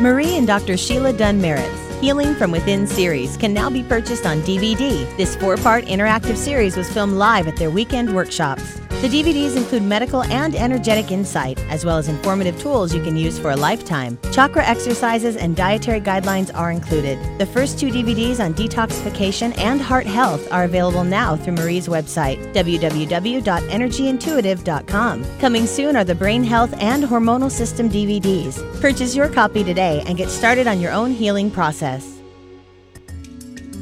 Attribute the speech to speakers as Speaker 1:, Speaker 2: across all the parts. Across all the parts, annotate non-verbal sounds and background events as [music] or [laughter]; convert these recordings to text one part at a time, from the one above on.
Speaker 1: Marie and Dr. Sheila Dunn Merritt's Healing from Within series can now be purchased on DVD. This four part interactive series was filmed live at their weekend workshops. The DVDs include medical and energetic insight, as well as informative tools you can use for a lifetime. Chakra exercises and dietary guidelines are included. The first two DVDs on detoxification and heart health are available now through Marie's website, www.energyintuitive.com. Coming soon are the Brain Health and Hormonal System DVDs. Purchase your copy today and get started on your own healing process.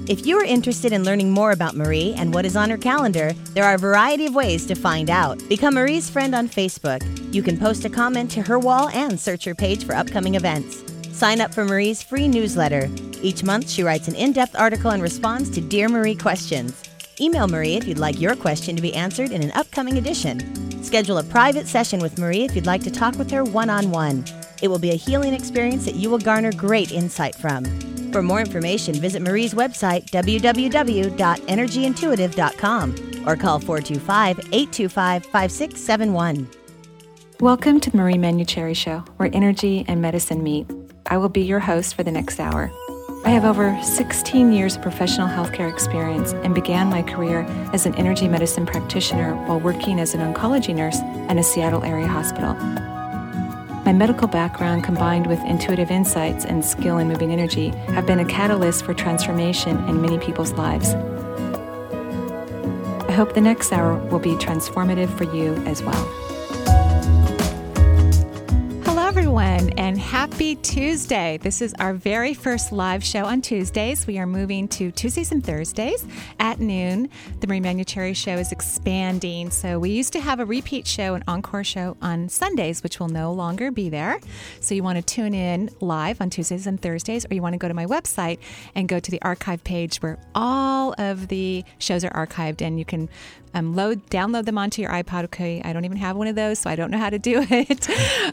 Speaker 1: If you are interested in learning more about Marie and what is on her calendar, there are a variety of ways to find out. Become Marie's friend on Facebook. You can post a comment to her wall and search her page for upcoming events. Sign up for Marie's free newsletter. Each month, she writes an in depth article and responds to Dear Marie questions. Email Marie if you'd like your question to be answered in an upcoming edition. Schedule a private session with Marie if you'd like to talk with her one on one. It will be a healing experience that you will garner great insight from. For more information, visit Marie's website, www.energyintuitive.com, or call 425 825 5671.
Speaker 2: Welcome to the Marie Manuchehri Show, where energy and medicine meet. I will be your host for the next hour. I have over 16 years of professional healthcare experience and began my career as an energy medicine practitioner while working as an oncology nurse at a Seattle area hospital. My medical background combined with intuitive insights and skill in moving energy have been a catalyst for transformation in many people's lives. I hope the next hour will be transformative for you as well
Speaker 3: everyone, and happy Tuesday. This is our very first live show on Tuesdays. We are moving to Tuesdays and Thursdays at noon. The Marie Manuchehri show is expanding. So, we used to have a repeat show, an encore show on Sundays, which will no longer be there. So, you want to tune in live on Tuesdays and Thursdays, or you want to go to my website and go to the archive page where all of the shows are archived and you can um, load download them onto your iPod. Okay, I don't even have one of those, so I don't know how to do [laughs] it.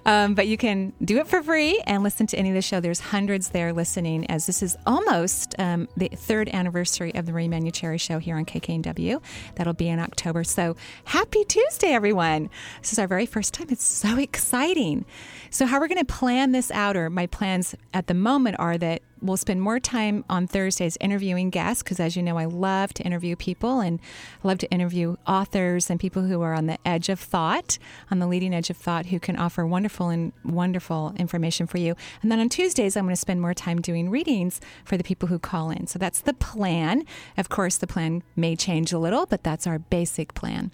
Speaker 3: um, but you can do it for free and listen to any of the show. There's hundreds there listening, as this is almost um, the third anniversary of the Marie Manuchehri Show here on KKNW. That'll be in October. So happy Tuesday, everyone! This is our very first time. It's so exciting. So how we're going to plan this out, or my plans at the moment are that we'll spend more time on Thursdays interviewing guests because, as you know, I love to interview people and I love to interview authors and people who are on the edge of thought, on the leading edge of thought, who can offer wonderful and wonderful information for you. And then on Tuesdays, I'm going to spend more time doing readings for the people who call in. So that's the plan. Of course, the plan may change a little, but that's our basic plan.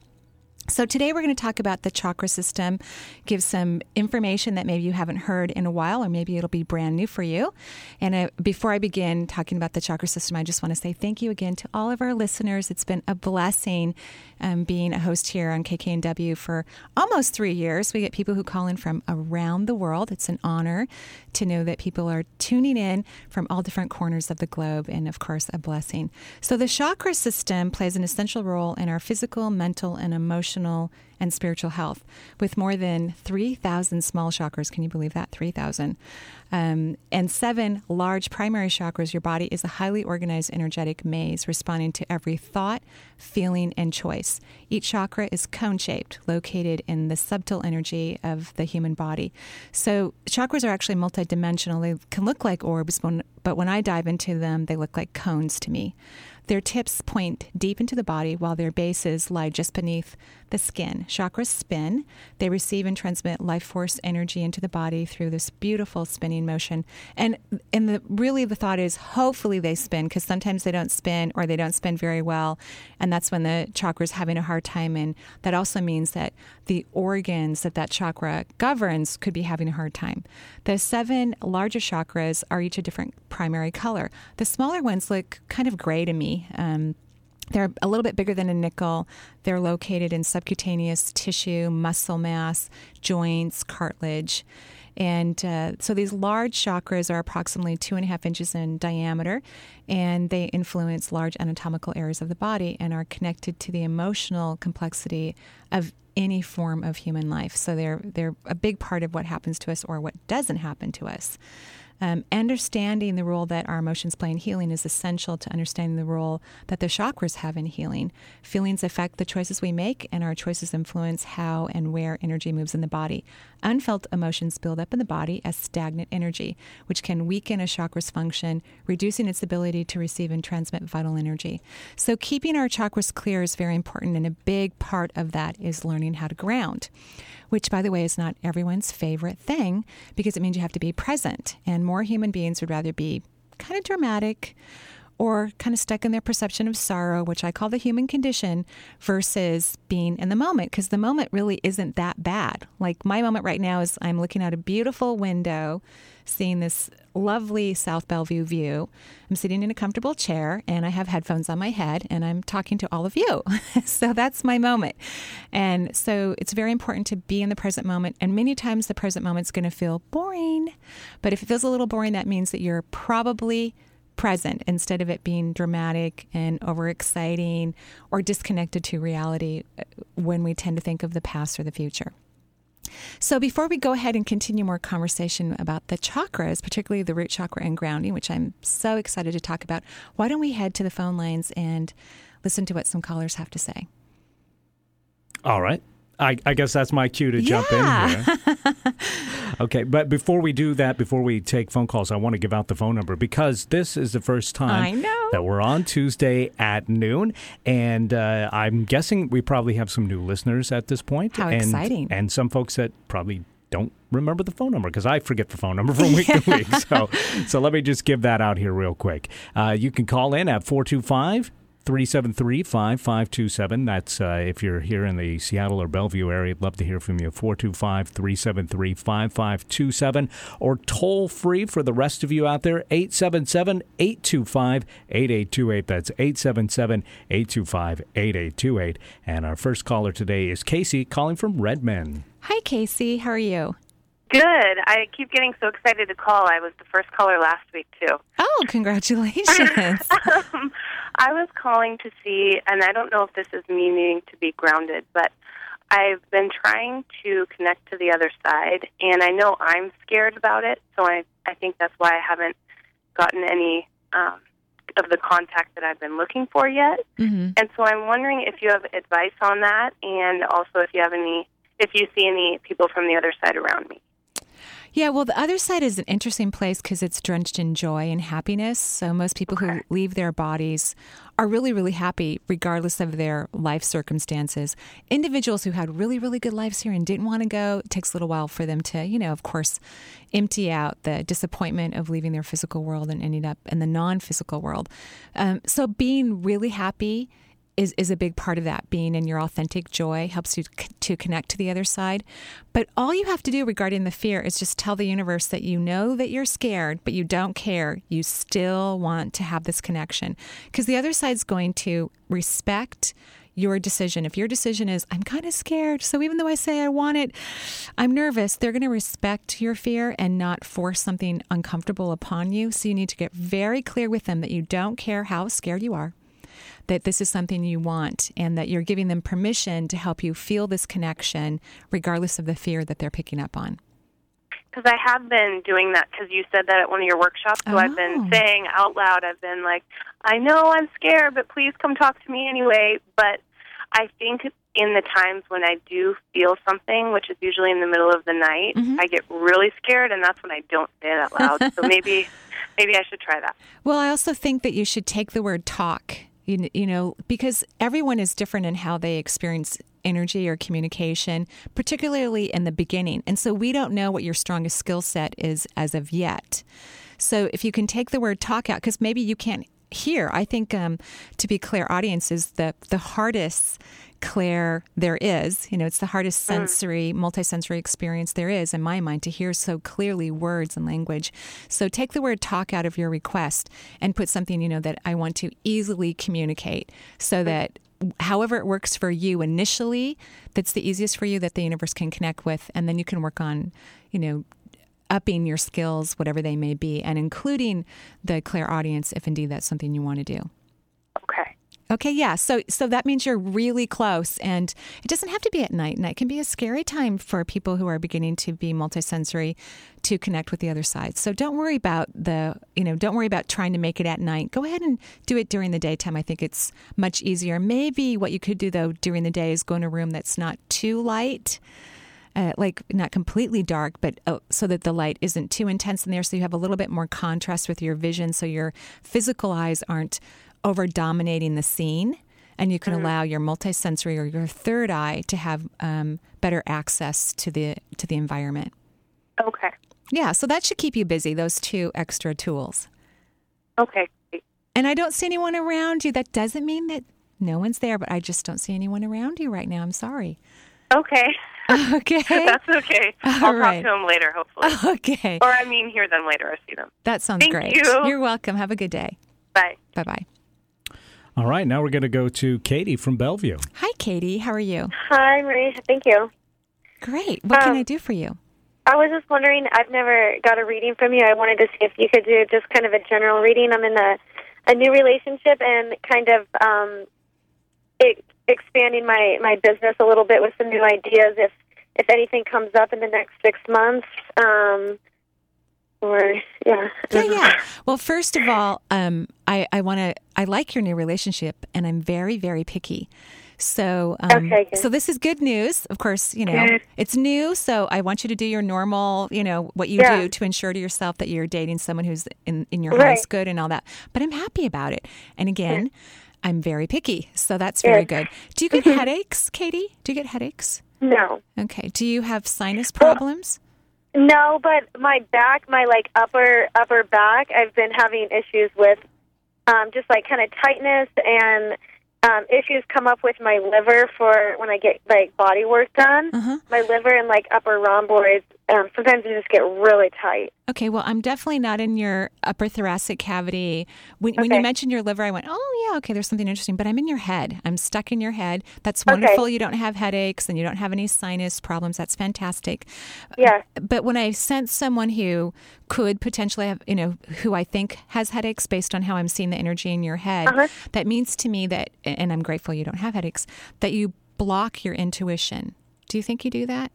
Speaker 3: So, today we're going to talk about the chakra system, give some information that maybe you haven't heard in a while, or maybe it'll be brand new for you. And uh, before I begin talking about the chakra system, I just want to say thank you again to all of our listeners. It's been a blessing um, being a host here on KKNW for almost three years. We get people who call in from around the world. It's an honor to know that people are tuning in from all different corners of the globe, and of course, a blessing. So, the chakra system plays an essential role in our physical, mental, and emotional emotional, and spiritual health, with more than 3,000 small chakras. Can you believe that? 3,000. Um, and seven large primary chakras. Your body is a highly organized energetic maze responding to every thought, feeling, and choice. Each chakra is cone shaped, located in the subtle energy of the human body. So, chakras are actually multidimensional. They can look like orbs, but when I dive into them, they look like cones to me. Their tips point deep into the body while their bases lie just beneath the skin. Chakras spin. They receive and transmit life force energy into the body through this beautiful spinning motion. And and the really the thought is hopefully they spin because sometimes they don't spin or they don't spin very well. And that's when the chakra is having a hard time. And that also means that the organs that that chakra governs could be having a hard time. The seven larger chakras are each a different primary color. The smaller ones look kind of gray to me. Um, they're a little bit bigger than a nickel. They're located in subcutaneous tissue, muscle mass, joints, cartilage. And uh, so these large chakras are approximately two and a half inches in diameter, and they influence large anatomical areas of the body and are connected to the emotional complexity of any form of human life. So they're they're a big part of what happens to us or what doesn't happen to us. Um, understanding the role that our emotions play in healing is essential to understanding the role that the chakras have in healing. Feelings affect the choices we make, and our choices influence how and where energy moves in the body. Unfelt emotions build up in the body as stagnant energy, which can weaken a chakra's function, reducing its ability to receive and transmit vital energy. So, keeping our chakras clear is very important, and a big part of that is learning how to ground which, by the way, is not everyone's favorite thing because it means you have to be present. And more human beings would rather be kind of dramatic or kind of stuck in their perception of sorrow, which I call the human condition, versus being in the moment, because the moment really isn't that bad. Like my moment right now is I'm looking out a beautiful window, seeing this lovely South Bellevue view. I'm sitting in a comfortable chair and I have headphones on my head and I'm talking to all of you. [laughs] so that's my moment. And so it's very important to be in the present moment. And many times the present moment is going to feel boring. But if it feels a little boring, that means that you're probably present instead of it being dramatic and overexciting or disconnected to reality uh, when we tend to think of the past or the future. So, before we go ahead and continue more conversation about the chakras, particularly the root chakra and grounding, which I'm so excited to talk about, why don't we head to the phone lines and listen to what some callers have to say?
Speaker 4: All right. I, I guess that's my cue to jump
Speaker 3: yeah.
Speaker 4: in here. [laughs] okay, but before we do that, before we take phone calls, I want to give out the phone number because this is the first time that we're on Tuesday at noon, and uh, I'm guessing we probably have some new listeners at this point.
Speaker 3: How
Speaker 4: and,
Speaker 3: exciting!
Speaker 4: And some folks that probably don't remember the phone number because I forget the phone number from week to [laughs] week. So, so let me just give that out here real quick. Uh, you can call in at 425 373 5527. That's uh, if you're here in the Seattle or Bellevue area. I'd love to hear from you. 425 373 5527. Or toll free for the rest of you out there 877 825 8828. That's 877 825 8828. And our first caller today is Casey calling from Redmond.
Speaker 3: Hi, Casey. How are you?
Speaker 5: Good. I keep getting so excited to call. I was the first caller last week, too.
Speaker 3: Oh, congratulations.
Speaker 5: um, [laughs] [laughs] I was calling to see, and I don't know if this is me needing to be grounded, but I've been trying to connect to the other side, and I know I'm scared about it, so I, I think that's why I haven't gotten any um, of the contact that I've been looking for yet.
Speaker 3: Mm-hmm.
Speaker 5: And so I'm wondering if you have advice on that, and also if you have any, if you see any people from the other side around me.
Speaker 3: Yeah, well, the other side is an interesting place because it's drenched in joy and happiness. So most people
Speaker 5: Okay.
Speaker 3: who leave their bodies are really, really happy, regardless of their life circumstances. Individuals who had really, really good lives here and didn't want to go, it takes a little while for them to, you know, of course, empty out the disappointment of leaving their physical world and ending up in the non-physical world. Um, so being really happy is, is a big part of that. Being in your authentic joy helps you to connect to the other side. But all you have to do regarding the fear is just tell the universe that you know that you're scared, but you don't care. You still want to have this connection because the other side's going to respect your decision. If your decision is, I'm kind of scared, so even though I say I want it, I'm nervous, they're going to respect your fear and not force something uncomfortable upon you. So you need to get very clear with them that you don't care how scared you are that this is something you want and that you're giving them permission to help you feel this connection regardless of the fear that they're picking up on.
Speaker 5: Because I have been doing that because you said that at one of your workshops. So I've
Speaker 3: Oh.
Speaker 5: been saying out loud, I've been like, I know I'm scared, but please come talk to me anyway. But I think in the times when I do feel something, which is usually in the middle of the night,
Speaker 3: Mhm.
Speaker 5: I get really scared, and that's when I don't say it out loud. so [laughs] maybe, maybe I should try that.
Speaker 3: Well, I also think that you should take the word talk, you, know, because everyone is different in how they experience energy or communication, particularly in the beginning. And so we don't know what your strongest skill set is as of yet. So if you can take the word talk out, because maybe you can't hear, I think um, to be clairaudience is the, the hardest clair there is. You know, it's the hardest sensory, multisensory experience there is in my mind to hear so clearly words and language. So take the word talk out of your request and put something, you know, that I want to easily communicate so that however it works for you initially, that's the easiest for you that the universe can connect with. And then you can work on, you know, upping your skills, whatever they may be, and including the clairaudience if indeed that's something you want to do.
Speaker 5: Okay.
Speaker 3: Okay, yeah. So so that means you're really close and it doesn't have to be at night. Night can be a scary time for people who are beginning to be multisensory to connect with the other side. So don't worry about the, you know, don't worry about trying to make it at night. Go ahead and do it during the daytime. I think it's much easier. Maybe what you could do though during the day is go in a room that's not too light. Uh, like not completely dark, but uh, so that the light isn't too intense in there, so you have a little bit more contrast with your vision, so your physical eyes aren't over dominating the scene and you can mm-hmm. allow your multisensory or your third eye to have um, better access to the to the environment.
Speaker 5: Okay.
Speaker 3: Yeah, so that should keep you busy. Those two extra tools.
Speaker 5: Okay.
Speaker 3: And I don't see anyone around you. That doesn't mean that no one's there, but I just don't see anyone around you right now. I'm sorry.
Speaker 5: Okay. [laughs]
Speaker 3: Okay. [laughs]
Speaker 5: That's okay. All I'll right. talk to them later, hopefully. [laughs]
Speaker 3: Okay.
Speaker 5: Or I mean, hear them later. I see them.
Speaker 3: That sounds
Speaker 5: Thank
Speaker 3: great.
Speaker 5: You.
Speaker 3: You're welcome. Have a good day.
Speaker 5: Bye.
Speaker 3: Bye bye.
Speaker 4: All right, now we're going to go to Katie from Bellevue.
Speaker 3: Hi, Katie. How are you?
Speaker 6: Hi, Marie. Thank you.
Speaker 3: Great. What um, can I do for you?
Speaker 6: I was just wondering. I've never got a reading from you. I wanted to see if you could do just kind of a general reading. I'm in a a new relationship and kind of um, it, expanding my my business a little bit with some new ideas. If if anything comes up in the next six months, um, or yeah,
Speaker 3: yeah, yeah. Well, first of all, um, I I want to. I like your new relationship, and I'm very very picky. So, um,
Speaker 6: okay,
Speaker 3: so this is good news. Of course, you know it's new, so I want you to do your normal, you know, what you
Speaker 6: yeah.
Speaker 3: do to ensure to yourself that you're dating someone who's in in your
Speaker 6: right.
Speaker 3: house good and all that. But I'm happy about it. And again, yeah. I'm very picky, so that's very good. Do you get
Speaker 6: mm-hmm.
Speaker 3: headaches, Katie? Do you get headaches?
Speaker 6: No.
Speaker 3: Okay. Do you have sinus problems?
Speaker 6: Well, no, but my back, my like upper upper back, I've been having issues with um just like kind of tightness and um, issues come up with my liver for when I get like body work done.
Speaker 3: Uh-huh.
Speaker 6: My liver and like upper rhomboids um, sometimes they just get really tight.
Speaker 3: Okay, well, I'm definitely not in your upper thoracic cavity. When,
Speaker 6: okay.
Speaker 3: when you mentioned your liver, I went, oh, yeah, okay, there's something interesting, but I'm in your head. I'm stuck in your head. That's wonderful.
Speaker 6: Okay.
Speaker 3: You don't have headaches and you don't have any sinus problems. That's fantastic.
Speaker 6: Yeah.
Speaker 3: But when I sense someone who could potentially have, you know, who I think has headaches based on how I'm seeing the energy in your head,
Speaker 6: uh-huh.
Speaker 3: that means to me that, and I'm grateful you don't have headaches, that you block your intuition. Do you think you do that?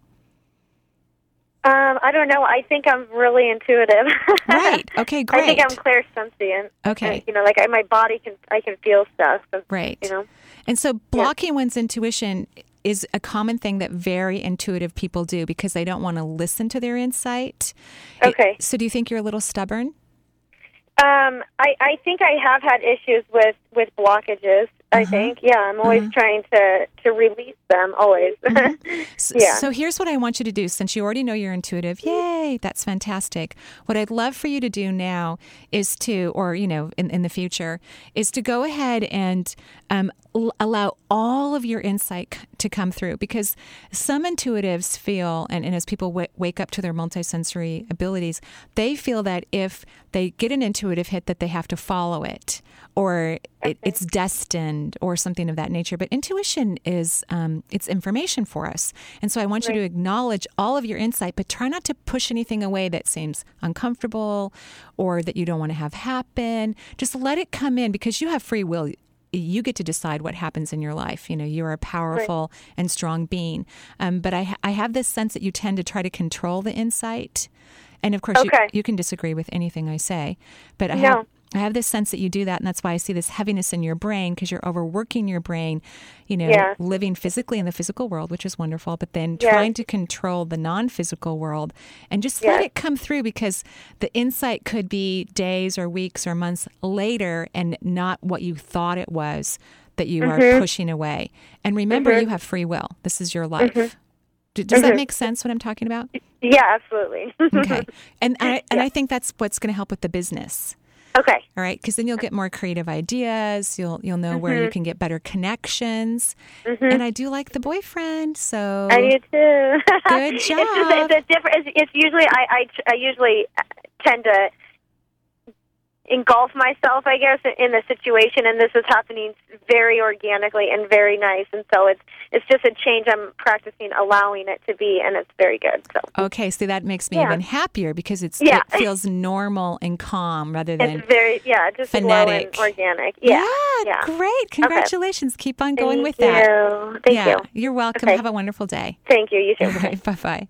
Speaker 6: Um, I don't know. I think I'm really intuitive.
Speaker 3: right. [laughs] Okay. Great.
Speaker 6: I think I'm clairsentient.
Speaker 3: Okay.
Speaker 6: you know, like I, my body can, I can feel stuff. So,
Speaker 3: right.
Speaker 6: You know.
Speaker 3: And so blocking yeah. one's intuition is a common thing that very intuitive people do because they don't want to listen to their insight.
Speaker 6: Okay.
Speaker 3: It, so do you think you're a little stubborn?
Speaker 6: Um, I, I think I have had issues with, with blockages. I uh-huh. think. Yeah, I'm always uh-huh. trying to to release them. Always.
Speaker 3: Mm-hmm. [laughs] so, yeah. So here's what I want you to do. Since you already know you're intuitive, yay, that's fantastic. What I'd love for you to do now is to, or you know, in in the future, is to go ahead and um, allow all of your insight to come through because some intuitives feel, and, and as people w- wake up to their multisensory abilities, they feel that if they get an intuitive hit, that they have to follow it or it, it's destined or something of that nature. But intuition is um, it's information for us, and so I want right. you to acknowledge all of your insight, but try not to push anything away that seems uncomfortable or that you don't want to have happen. Just let it come in because you have free will you get to decide what happens in your life. You know, you're a powerful right. and strong being. Um, but I, I have this sense that you tend to try to control the insight. And of course,
Speaker 6: okay.
Speaker 3: you, you, can disagree with anything I say, but I
Speaker 6: no.
Speaker 3: have I have this sense that you do that, and that's why I see this heaviness in your brain because you're overworking your brain, you know,
Speaker 6: yeah.
Speaker 3: living physically in the physical world, which is wonderful, but then
Speaker 6: yeah.
Speaker 3: trying to control the non physical world and just
Speaker 6: yeah.
Speaker 3: let it come through because the insight could be days or weeks or months later and not what you thought it was that you
Speaker 6: mm-hmm.
Speaker 3: are pushing away. And remember,
Speaker 6: mm-hmm.
Speaker 3: you have free will, this is your life.
Speaker 6: Mm-hmm.
Speaker 3: Does that
Speaker 6: Mm-hmm.
Speaker 3: make sense what I'm talking about?
Speaker 6: Yeah, absolutely. [laughs]
Speaker 3: okay. And I, and I think that's what's going to help with the business.
Speaker 6: Okay.
Speaker 3: All right, because then you'll get more creative ideas. You'll you'll know
Speaker 6: mm-hmm.
Speaker 3: where you can get better connections.
Speaker 6: Mm-hmm.
Speaker 3: And I do like the boyfriend, so
Speaker 6: I do too.
Speaker 3: Good job. [laughs]
Speaker 6: it's, just, it's a different. It's, it's usually I, I I usually tend to engulf myself, I guess, in the situation. And this is happening very organically and very nice. And so it's it's just a change. I'm practicing allowing it to be, and it's very good. So
Speaker 3: Okay, so that makes me
Speaker 6: Yeah.
Speaker 3: even happier because it's
Speaker 6: Yeah.
Speaker 3: it feels normal and calm rather than
Speaker 6: it's very yeah, just and organic. Yeah, yeah.
Speaker 3: great. Congratulations. Keep on going
Speaker 6: Thank
Speaker 3: with that.
Speaker 6: you. Thank
Speaker 3: yeah,
Speaker 6: you.
Speaker 3: are welcome.
Speaker 6: Okay.
Speaker 3: Have a wonderful day.
Speaker 6: Thank you. You too. [laughs]
Speaker 3: All right, bye bye.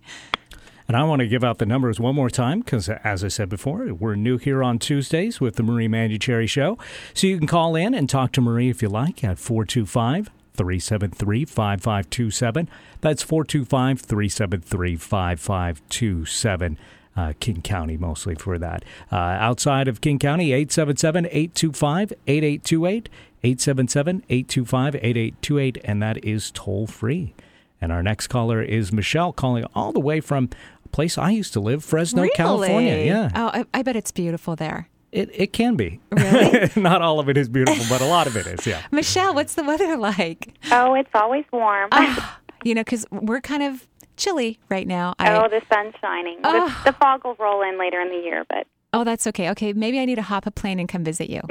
Speaker 4: And I want to give out the numbers one more time because, as I said before, we're new here on Tuesdays with the Marie Manuchehri Show. So you can call in and talk to Marie if you like at 425 373 5527. That's 425 373 5527. Uh, King County mostly for that. Uh, outside of King County, 877 825 8828. 877 825 8828. And that is toll free. And our next caller is Michelle calling all the way from place I used to live, Fresno,
Speaker 3: really?
Speaker 4: California. Yeah,
Speaker 3: Oh, I, I bet it's beautiful there.
Speaker 4: it, it can be.
Speaker 3: Really? [laughs]
Speaker 4: Not all of it is beautiful, but a lot of it is, yeah. [laughs]
Speaker 3: Michelle, what's the weather [laughs] like?
Speaker 7: Oh, it's always warm.
Speaker 3: Ah, you know, because we're kind of chilly right now. I,
Speaker 7: oh, the sun's shining.
Speaker 3: Oh.
Speaker 7: The, the fog will roll in later in the year, but
Speaker 3: oh, that's okay. Okay, maybe I need to hop a plane and come visit you.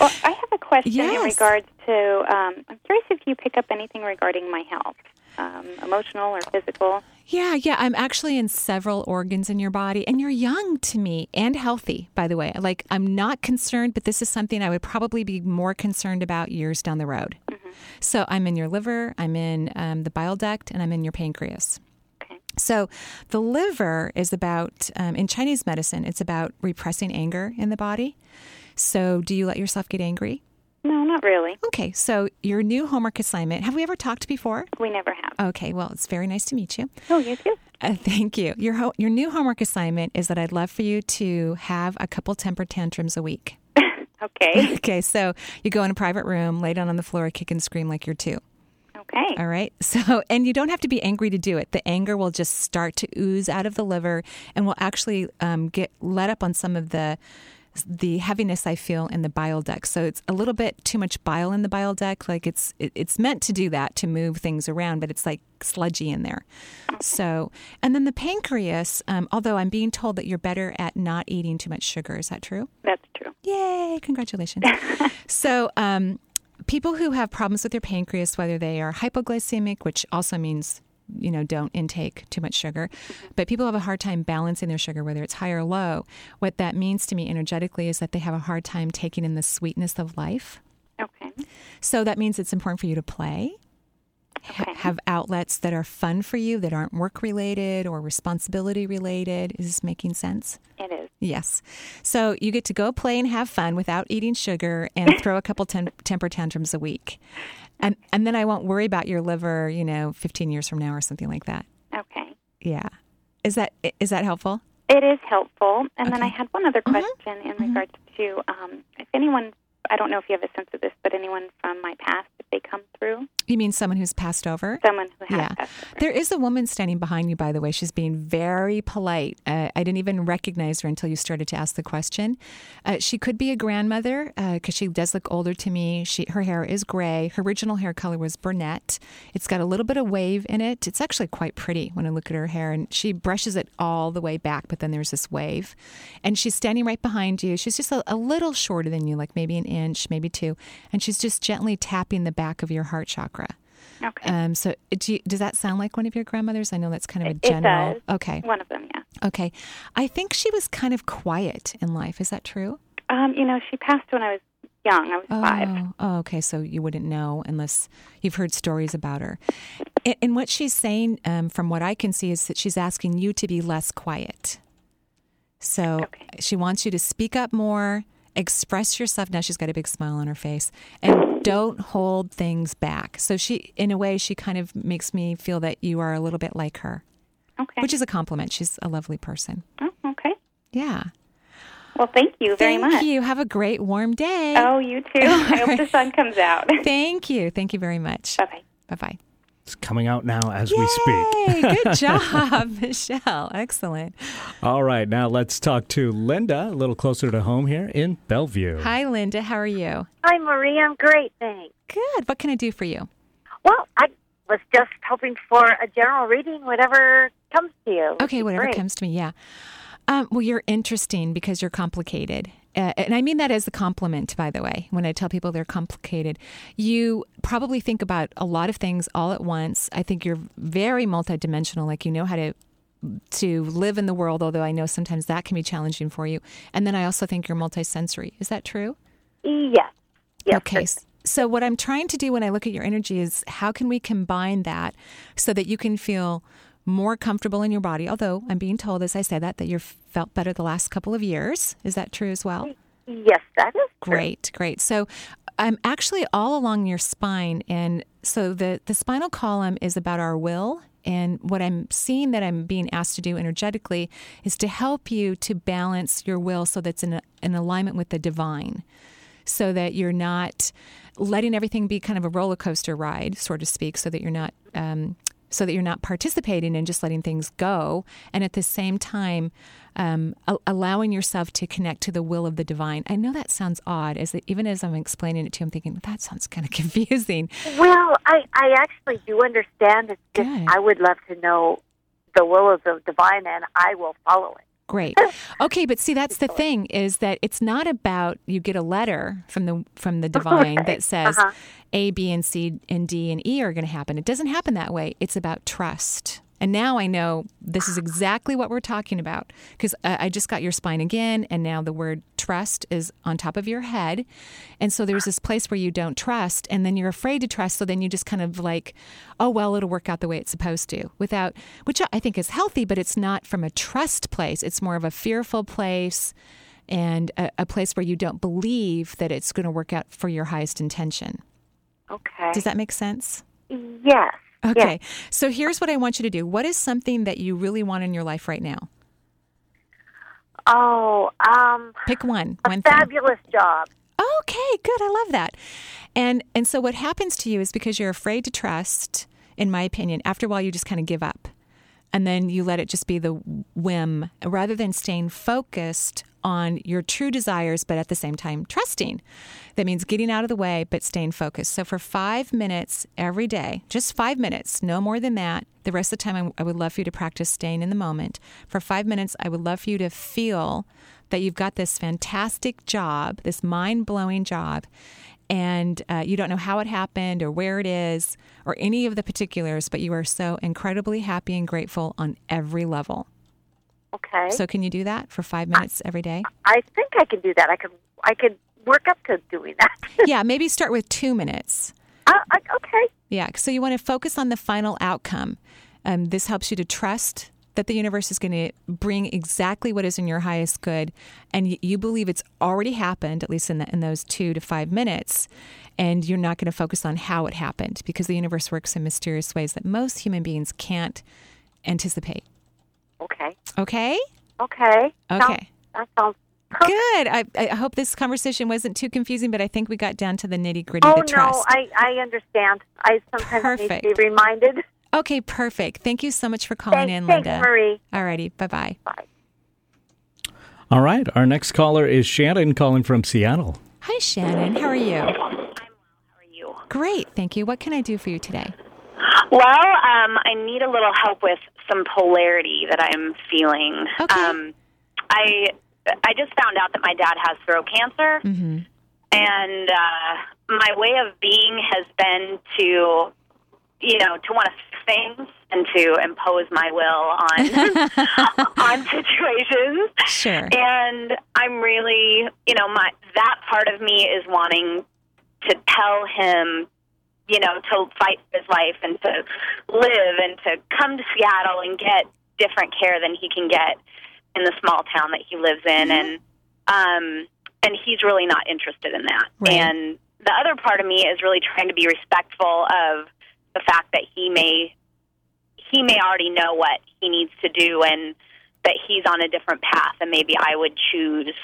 Speaker 7: well, I have a question in regards to. Um, I'm curious if you pick up anything regarding my health, um, emotional or physical.
Speaker 3: Yeah, yeah. I'm actually in several organs in your body, and you're young to me and healthy, by the way. Like, I'm not concerned, but this is something I would probably be more concerned about years down the road. So, I'm in your liver, I'm in um, the bile duct, and I'm in your pancreas.
Speaker 7: Okay.
Speaker 3: So, the liver is about, um, in Chinese medicine, it's about repressing anger in the body. So, do you let yourself get angry?
Speaker 7: No, not really.
Speaker 3: Okay, so your new homework assignment, have we ever talked before?
Speaker 7: We never have.
Speaker 3: Okay, well, it's very nice to meet you.
Speaker 7: Oh, you too.
Speaker 3: Uh, thank you. Your ho- your new homework assignment is that I'd love for you to have a couple temper tantrums a week. [laughs]
Speaker 7: Okay. [laughs]
Speaker 3: Okay, so you go in a private room, lay down on the floor, kick and scream like you're two.
Speaker 7: Okay.
Speaker 3: All right. [laughs] So, and you don't have to be angry to do it. The anger will just start to ooze out of the liver, and will actually um, get let up on some of the the heaviness I feel in the bile duct. So it's a little bit too much bile in the bile duct. Like it's it, it's meant to do that to move things around, but it's like sludgy in there. So, and then the pancreas. Um, although I'm being told that you're better at not eating too much sugar. Is that true?
Speaker 7: That's true.
Speaker 3: Yay, congratulations. [laughs] so, um, people who have problems with their pancreas, whether they are hypoglycemic, which also means you know don't intake too much sugar but people have a hard time balancing their sugar whether it's high or low what that means to me energetically is that they have a hard time taking in the sweetness of life
Speaker 7: Okay.
Speaker 3: so that means it's important for you to play
Speaker 7: Okay.
Speaker 3: have outlets that are fun for you that aren't work related or responsibility related is this making sense
Speaker 7: It is.
Speaker 3: Yes. So you get to go play and have fun without eating sugar and [laughs] throw a couple tem- temper tantrums a week. And and then I won't worry about your liver, you know, 15 years from now or something like that.
Speaker 7: Okay.
Speaker 3: Yeah. Is that is that helpful?
Speaker 7: It is helpful. And then I had one other question in regards to um, if anyone, I don't know if you have a sense of this, but anyone from my past, if they come through,
Speaker 3: You mean someone who's passed over?
Speaker 7: someone who has
Speaker 3: Yeah.
Speaker 7: passed over.
Speaker 3: There is a woman standing behind you, by the way. She's being very polite. Uh, I didn't even recognize her until you started to ask the question. Uh, she could be a grandmother because she does look older to me. She her hair is gray. Her original hair color was brunette. It's got a little bit of wave in it. It's actually quite pretty when I look at her hair, and she brushes it all the way back, but then there's this wave, and she's standing right behind you. She's just a, a little shorter than you, like maybe an inch, maybe two, and she's just gently tapping the back of your heart chakra.
Speaker 7: Okay.
Speaker 3: Um, so do you, does that sound like one of your grandmothers? I know that's kind of a general.
Speaker 7: does.
Speaker 3: Okay.
Speaker 7: One of them, yeah.
Speaker 3: Okay. I think she was kind of quiet in life. Is that true?
Speaker 7: Um, you know, she passed when I was young. I was five.
Speaker 3: Oh, oh, okay. So you wouldn't know unless you've heard stories about her. And, and what she's saying, um, from what I can see, is that she's asking you to be less quiet. So
Speaker 7: Okay.
Speaker 3: she wants you to speak up more, express yourself. Now she's got a big smile on her face, and don't hold things back. So she, in a way, she kind of makes me feel that you are a little bit like her,
Speaker 7: Okay.
Speaker 3: which is a compliment. She's a lovely person.
Speaker 7: oh, okay.
Speaker 3: Yeah.
Speaker 7: Well, thank you very
Speaker 3: Thank
Speaker 7: much.
Speaker 3: Thank you. Have a great warm day.
Speaker 7: Oh, you too. [laughs] I hope the sun comes out.
Speaker 3: Thank you. Thank you very much.
Speaker 7: bye bye.
Speaker 3: Bye bye.
Speaker 4: It's coming out now as we speak.
Speaker 3: Yay! Good [laughs] job, Michelle. Excellent.
Speaker 4: All right, now let's talk to Linda, a little closer to home here in Bellevue.
Speaker 3: Hi, Linda. How are you?
Speaker 8: Hi, Marie. I'm great, thanks.
Speaker 3: Good. What can I do for you?
Speaker 8: Well, I was just hoping for a general reading, whatever comes to you.
Speaker 3: Okay, whatever
Speaker 8: Great.
Speaker 3: comes to me. Yeah. Um, well, you're interesting because you're complicated. Uh, and I mean that as a compliment, by the way, when I tell people they're complicated. You probably think about a lot of things all at once. I think you're very multidimensional, like you know how to to live in the world, although I know sometimes that can be challenging for you. And then I also think you're multisensory. Is that true?
Speaker 8: Yes. yes
Speaker 3: okay. So, what I'm trying to do when I look at your energy is how can we combine that so that you can feel more comfortable in your body? Although I'm being told, as I say that, that you've felt better the last couple of years. Is that true as well?
Speaker 8: Yes, that is
Speaker 3: true. Great, great. So, I'm actually all along your spine. And so, the, the spinal column is about our will and what I'm seeing that I'm being asked to do energetically is to help you to balance your will so that's in, a, in alignment with the divine, so that you're not letting everything be kind of a roller coaster ride, so to speak, so that you're not um, so that you're not participating and just letting things go, and at the same time um, a- allowing yourself to connect to the will of the divine. I know that sounds odd, as that, even as I'm explaining it to you, I'm thinking that sounds kind of [laughs] confusing.
Speaker 8: Well, I I actually do understand. It's just I would love to know the will of the divine, and I will follow it.
Speaker 3: Great. Okay, but see that's the thing is that it's not about you get a letter from the from the divine
Speaker 8: Okay.
Speaker 3: that says
Speaker 8: Uh-huh.
Speaker 3: A, B, and C and D and E are going to happen. It doesn't happen that way. It's about trust. And now I know this is exactly what we're talking about because uh, I just got your spine again, and now the word trust is on top of your head. And so there's this place where you don't trust, and then you're afraid to trust. So then you just kind of like, oh, well, it'll work out the way it's supposed to, without, which I think is healthy, but it's not from a trust place. It's more of a fearful place and a, a place where you don't believe that it's going to work out for your highest intention.
Speaker 8: Okay.
Speaker 3: Does that make sense?
Speaker 8: Yes.
Speaker 3: Okay. So here's what I want you to do. What is something that you really want in your life right now?
Speaker 8: Oh, um,
Speaker 3: Pick one.
Speaker 8: a
Speaker 3: one thing.
Speaker 8: fabulous job.
Speaker 3: Okay, good. I love that. And and so what happens to you is because you're afraid to trust, in my opinion, after a while you just kind of give up. And then you let it just be the whim rather than staying focused on your true desires, but at the same time trusting. That means getting out of the way, but staying focused. So for five minutes every day, just five minutes, no more than that. The rest of the time, I- would love for you to practice staying in the moment. For five minutes, I would love for you to feel that you've got this fantastic job, this mind blowing job, and uh, you don't know how it happened or where it is or any of the particulars, but you are so incredibly happy and grateful on every level.
Speaker 8: Okay.
Speaker 3: So, can you do that for five minutes every day?
Speaker 8: I think I can do that. I could I could work up to doing that. [laughs]
Speaker 3: yeah, maybe start with two minutes.
Speaker 8: uh, I- okay.
Speaker 3: Yeah, so you want to focus on the final outcome. Um, this helps you to trust that the universe is going to bring exactly what is in your highest good, and y- you believe it's already happened, at least in, the, in those two to five minutes, and you're not going to focus on how it happened because the universe works in mysterious ways that most human beings can't anticipate.
Speaker 8: Okay.
Speaker 3: Okay?
Speaker 8: Okay.
Speaker 3: Okay.
Speaker 8: that sounds perfect.
Speaker 3: Good. I, I hope this conversation wasn't too confusing, but I think we got down to the nitty gritty.
Speaker 8: Oh
Speaker 3: the trust.
Speaker 8: no, I I understand. I sometimes need to be reminded.
Speaker 3: Okay, perfect. Thank you so much for calling
Speaker 8: Thanks,
Speaker 3: in,
Speaker 8: thanks,
Speaker 3: Linda.
Speaker 8: Marie.
Speaker 3: Alrighty, bye bye.
Speaker 8: Bye.
Speaker 4: All right. Our next caller is Shannon calling from Seattle.
Speaker 3: Hi, Shannon. How are you? I'm well.
Speaker 9: How are you?
Speaker 3: Great, thank you. What can I do for you today?
Speaker 9: Well, um, I need a little help with some polarity that I'm feeling.
Speaker 3: Okay.
Speaker 9: Um, I I just found out that my dad has throat cancer,
Speaker 3: Mm-hmm.
Speaker 9: and uh, my way of being has been to, you know, to want to fix things and to impose my will on [laughs] on situations.
Speaker 3: Sure.
Speaker 9: And I'm really, you know, my that part of me is wanting to tell him, you know, to fight for his life and to live and to come to Seattle and get different care than he can get in the small town that he lives in and um and he's really not interested in that.
Speaker 3: Right.
Speaker 9: And the other part of me is really trying to be respectful of the fact that he may he may already know what he needs to do and that he's on a different path and maybe I would choose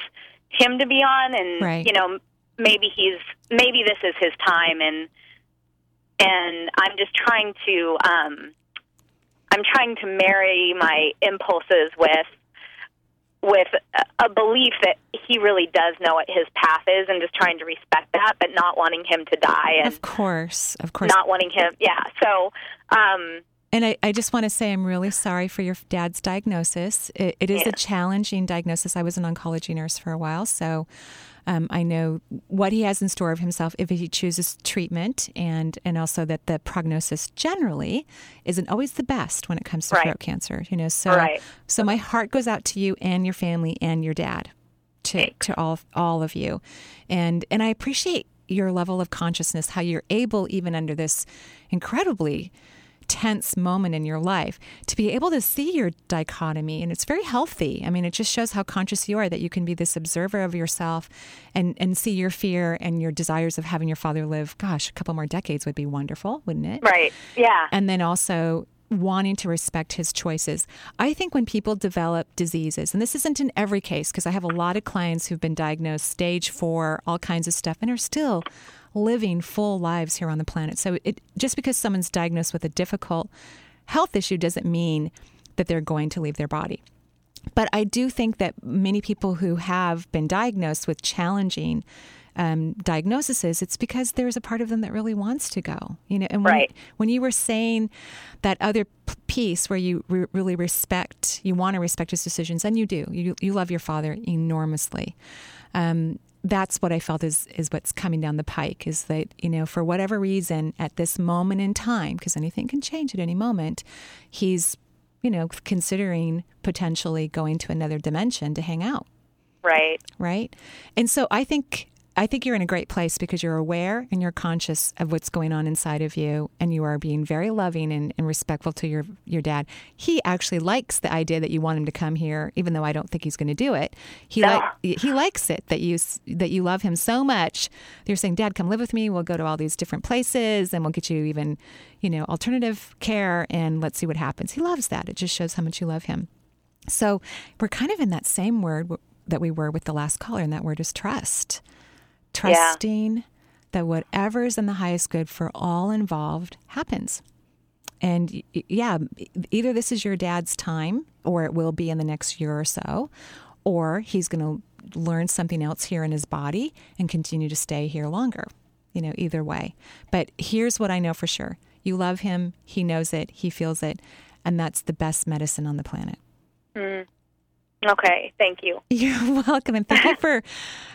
Speaker 9: him to be on and
Speaker 3: Right.
Speaker 9: you know maybe he's maybe this is his time and and I'm just trying to um I'm trying to marry my impulses with with a- a belief that he really does know what his path is and just trying to respect that but not wanting him to die and
Speaker 3: Of course, of course.
Speaker 9: not wanting him. Yeah. So, um,
Speaker 3: And I, I just want to say I'm really sorry for your dad's diagnosis. It, it is
Speaker 9: Yeah.
Speaker 3: a challenging diagnosis. I was an oncology nurse for a while, so um, I know what he has in store of himself if he chooses treatment, and and also that the prognosis generally isn't always the best when it comes to
Speaker 9: Right.
Speaker 3: throat cancer. You know, so
Speaker 9: Right.
Speaker 3: so my heart goes out to you and your family and your dad, to
Speaker 9: Thanks.
Speaker 3: to all all of you, and and I appreciate your level of consciousness, how you're able even under this incredibly tense moment in your life to be able to see your dichotomy and it's very healthy i mean it just shows how conscious you are that you can be this observer of yourself and and see your fear and your desires of having your father live gosh a couple more decades would be wonderful wouldn't it
Speaker 9: Right. Yeah.
Speaker 3: and then also wanting to respect his choices. I think when people develop diseases, and this isn't in every case, because I have a lot of clients who've been diagnosed stage four, all kinds of stuff, and are still living full lives here on the planet. So it just because someone's diagnosed with a difficult health issue doesn't mean that they're going to leave their body. But I do think that many people who have been diagnosed with challenging um, diagnoses, it's because there's a part of them that really wants to go. You know, and when,
Speaker 9: Right.
Speaker 3: when you were saying that other piece where you re- really respect, you want to respect his decisions, and you do. You you love your father enormously. Um, that's what I felt is is what's coming down the pike is that you know for whatever reason at this moment in time because anything can change at any moment, he's you know considering potentially going to another dimension to hang out
Speaker 9: Right.
Speaker 3: right? And so I think I think you're in a great place because you're aware and you're conscious of what's going on inside of you, and you are being very loving and, and respectful to your your dad. He actually likes the idea that you want him to come here, even though I don't think he's going to do it. He
Speaker 9: No.
Speaker 3: he likes it that you that you love him so much. You're saying, "Dad, come live with me. We'll go to all these different places, and we'll get you even, you know, alternative care, and let's see what happens." He loves that. It just shows how much you love him. So we're kind of in that same word that we were with the last caller, and that word is trust. Trusting that whatever is in the highest good for all involved happens. And yeah, either this is your dad's time, or it will be in the next year or so, or he's going to learn something else here in his body and continue to stay here longer. You know, either way. But here's what I know for sure you love him, he knows it, he feels it, and that's the best medicine on the planet. Mm.
Speaker 9: Okay. Thank you. [laughs]
Speaker 3: You're welcome, and thank you for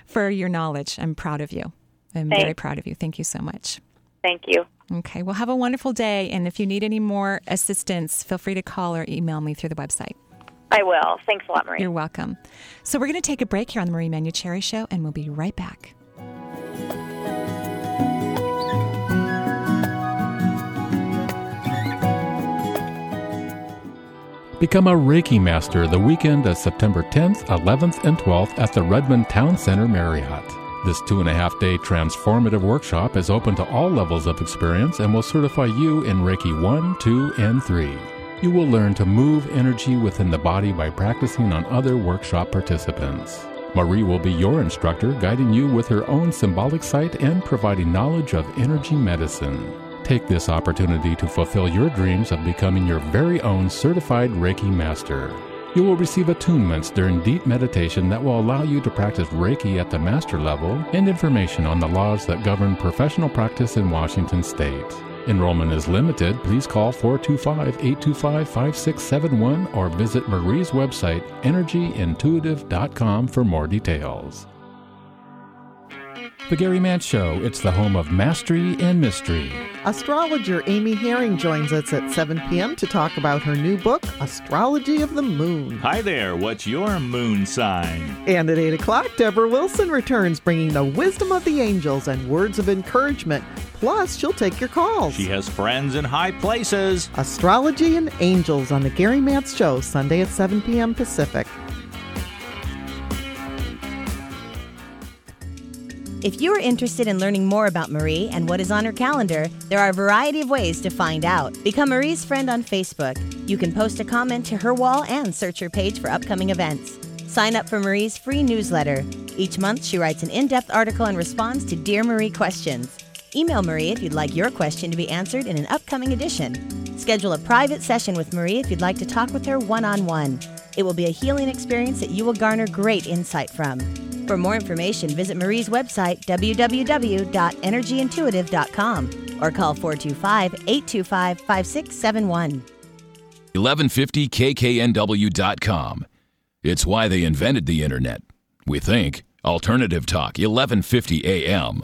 Speaker 3: for your knowledge. I'm proud of you. I'm very proud of you. Thank you so much.
Speaker 9: Thank you.
Speaker 3: Okay, well, have a wonderful day. And if you need any more assistance, feel free to call or email me through the website.
Speaker 9: I will. Thanks a lot, Marie.
Speaker 3: You're welcome. So, we're going to take a break here on the Marie Manuchehri Show, and we'll be right back.
Speaker 10: Become a Reiki Master the weekend of September 10th, 11th, and 12th at the Redmond Town Center Marriott. This two and a half day transformative workshop is open to all levels of experience and will certify you in Reiki 1, 2, and 3. You will learn to move energy within the body by practicing on other workshop participants. Marie will be your instructor, guiding you with her own symbolic sight and providing knowledge of energy medicine. Take this opportunity to fulfill your dreams of becoming your very own certified Reiki master. You will receive attunements during deep meditation that will allow you to practice Reiki at the master level and information on the laws that govern professional practice in Washington state. Enrollment is limited. Please call 425 825 5671 or visit Marie's website, energyintuitive.com, for more details. The Gary Mance Show, it's the home of mastery and mystery.
Speaker 11: Astrologer Amy Herring joins us at 7 p.m. to talk about her new book, Astrology of the Moon.
Speaker 12: Hi there, what's your moon sign?
Speaker 11: And at 8 o'clock, Deborah Wilson returns bringing the wisdom of the angels and words of encouragement. Plus, she'll take your calls.
Speaker 12: She has friends in high places.
Speaker 11: Astrology and Angels on The Gary Mance Show, Sunday at 7 p.m. Pacific.
Speaker 1: If you are interested in learning more about Marie and what is on her calendar, there are a variety of ways to find out. Become Marie's friend on Facebook. You can post a comment to her wall and search her page for upcoming events. Sign up for Marie's free newsletter. Each month, she writes an in depth article and responds to Dear Marie questions. Email Marie if you'd like your question to be answered in an upcoming edition. Schedule a private session with Marie if you'd like to talk with her one on one. It will be a healing experience that you will garner great insight from. For more information, visit Marie's website, www.energyintuitive.com, or call 425 825 5671.
Speaker 13: 1150kknw.com. It's why they invented the internet. We think. Alternative Talk, 1150 AM.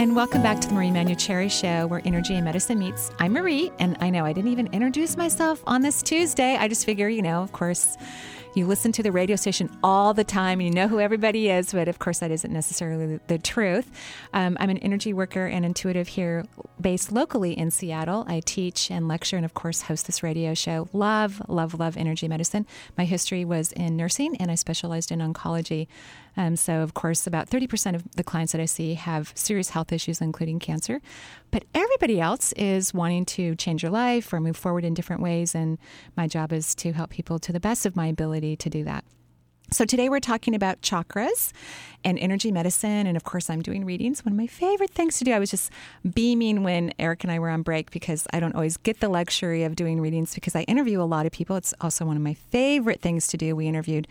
Speaker 3: And welcome back to the Marie Manuchehri Show, where energy and medicine meets. I'm Marie, and I know I didn't even introduce myself on this Tuesday. I just figure, you know, of course, you listen to the radio station all the time and you know who everybody is, but of course, that isn't necessarily the truth. Um, I'm an energy worker and intuitive here based locally in Seattle. I teach and lecture and, of course, host this radio show. Love, love, love energy medicine. My history was in nursing and I specialized in oncology. Um, so, of course, about 30% of the clients that I see have serious health issues, including cancer. But everybody else is wanting to change their life or move forward in different ways. And my job is to help people to the best of my ability to do that. So, today we're talking about chakras and energy medicine. And of course, I'm doing readings. One of my favorite things to do. I was just beaming when Eric and I were on break because I don't always get the luxury of doing readings because I interview a lot of people. It's also one of my favorite things to do. We interviewed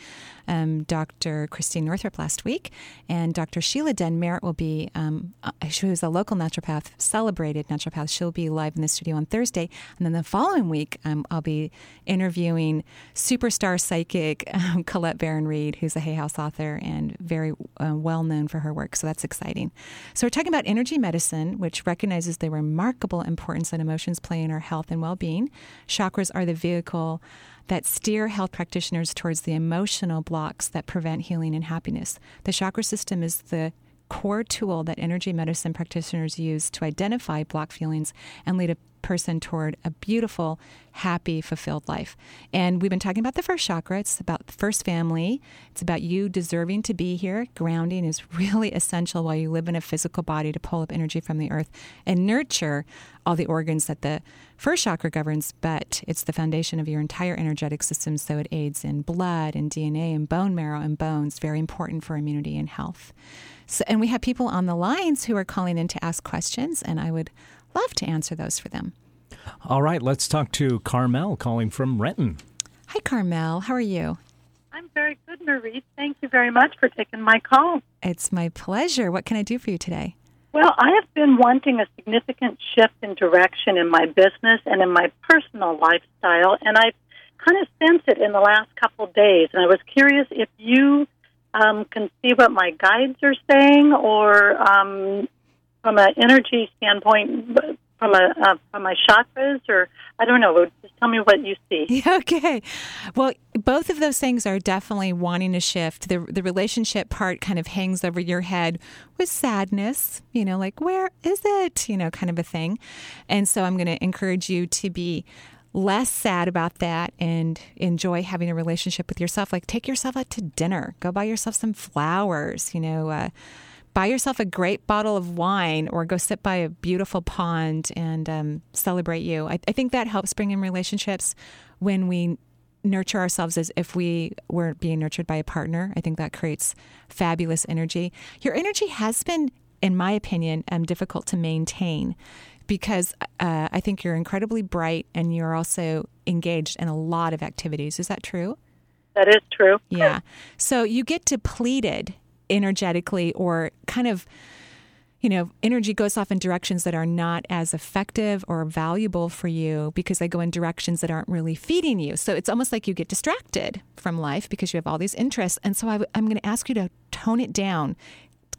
Speaker 3: um, Dr. Christine Northrup last week, and Dr. Sheila Den Merritt will be, um, uh, a local naturopath, celebrated naturopath. She'll be live in the studio on Thursday. And then the following week, um, I'll be interviewing superstar psychic um, [laughs] Colette Baron Reid, who's a Hay House author and very uh, well known for her work. So that's exciting. So we're talking about energy medicine, which recognizes the remarkable importance that emotions play in our health and well being. Chakras are the vehicle that steer health practitioners towards the emotional blocks that prevent healing and happiness. The chakra system is the core tool that energy medicine practitioners use to identify block feelings and lead a person toward a beautiful, happy, fulfilled life. And we've been talking about the first chakra. It's about the first family. It's about you deserving to be here. Grounding is really [laughs] essential while you live in a physical body to pull up energy from the earth and nurture all the organs that the first chakra governs, but it's the foundation of your entire energetic system. So it aids in blood and DNA and bone marrow and bones, very important for immunity and health. So, and we have people on the lines who are calling in to ask questions, and I would love to answer those for them.
Speaker 4: All right, let's talk to Carmel calling from Renton.
Speaker 3: Hi, Carmel. How are you?
Speaker 14: I'm very good, Marie. Thank you very much for taking my call.
Speaker 3: It's my pleasure. What can I do for you today?
Speaker 14: Well, I have been wanting a significant shift in direction in my business and in my personal lifestyle, and I've kind of sensed it in the last couple of days. And I was curious if you um, can see what my guides are saying, or um, from an energy standpoint, from a uh, from my chakras, or I don't know. Just tell me what you see. [laughs]
Speaker 3: Okay. Well, both of those things are definitely wanting to shift. The the relationship part kind of hangs over your head with sadness. You know, like where is it? You know, kind of a thing. And so I'm going to encourage you to be less sad about that and enjoy having a relationship with yourself. Like take yourself out to dinner, go buy yourself some flowers. You know. Uh, buy yourself a great bottle of wine or go sit by a beautiful pond and um, celebrate you. I, I think that helps bring in relationships when we nurture ourselves as if we were being nurtured by a partner. I think that creates fabulous energy. Your energy has been, in my opinion, um, difficult to maintain because uh, I think you're incredibly bright and you're also engaged in a lot of activities. Is that true?
Speaker 14: That is true.
Speaker 3: Yeah. So you get depleted energetically or kind of you know, energy goes off in directions that are not as effective or valuable for you because they go in directions that aren't really feeding you. So it's almost like you get distracted from life because you have all these interests. And so i w- I'm going to ask you to tone it down,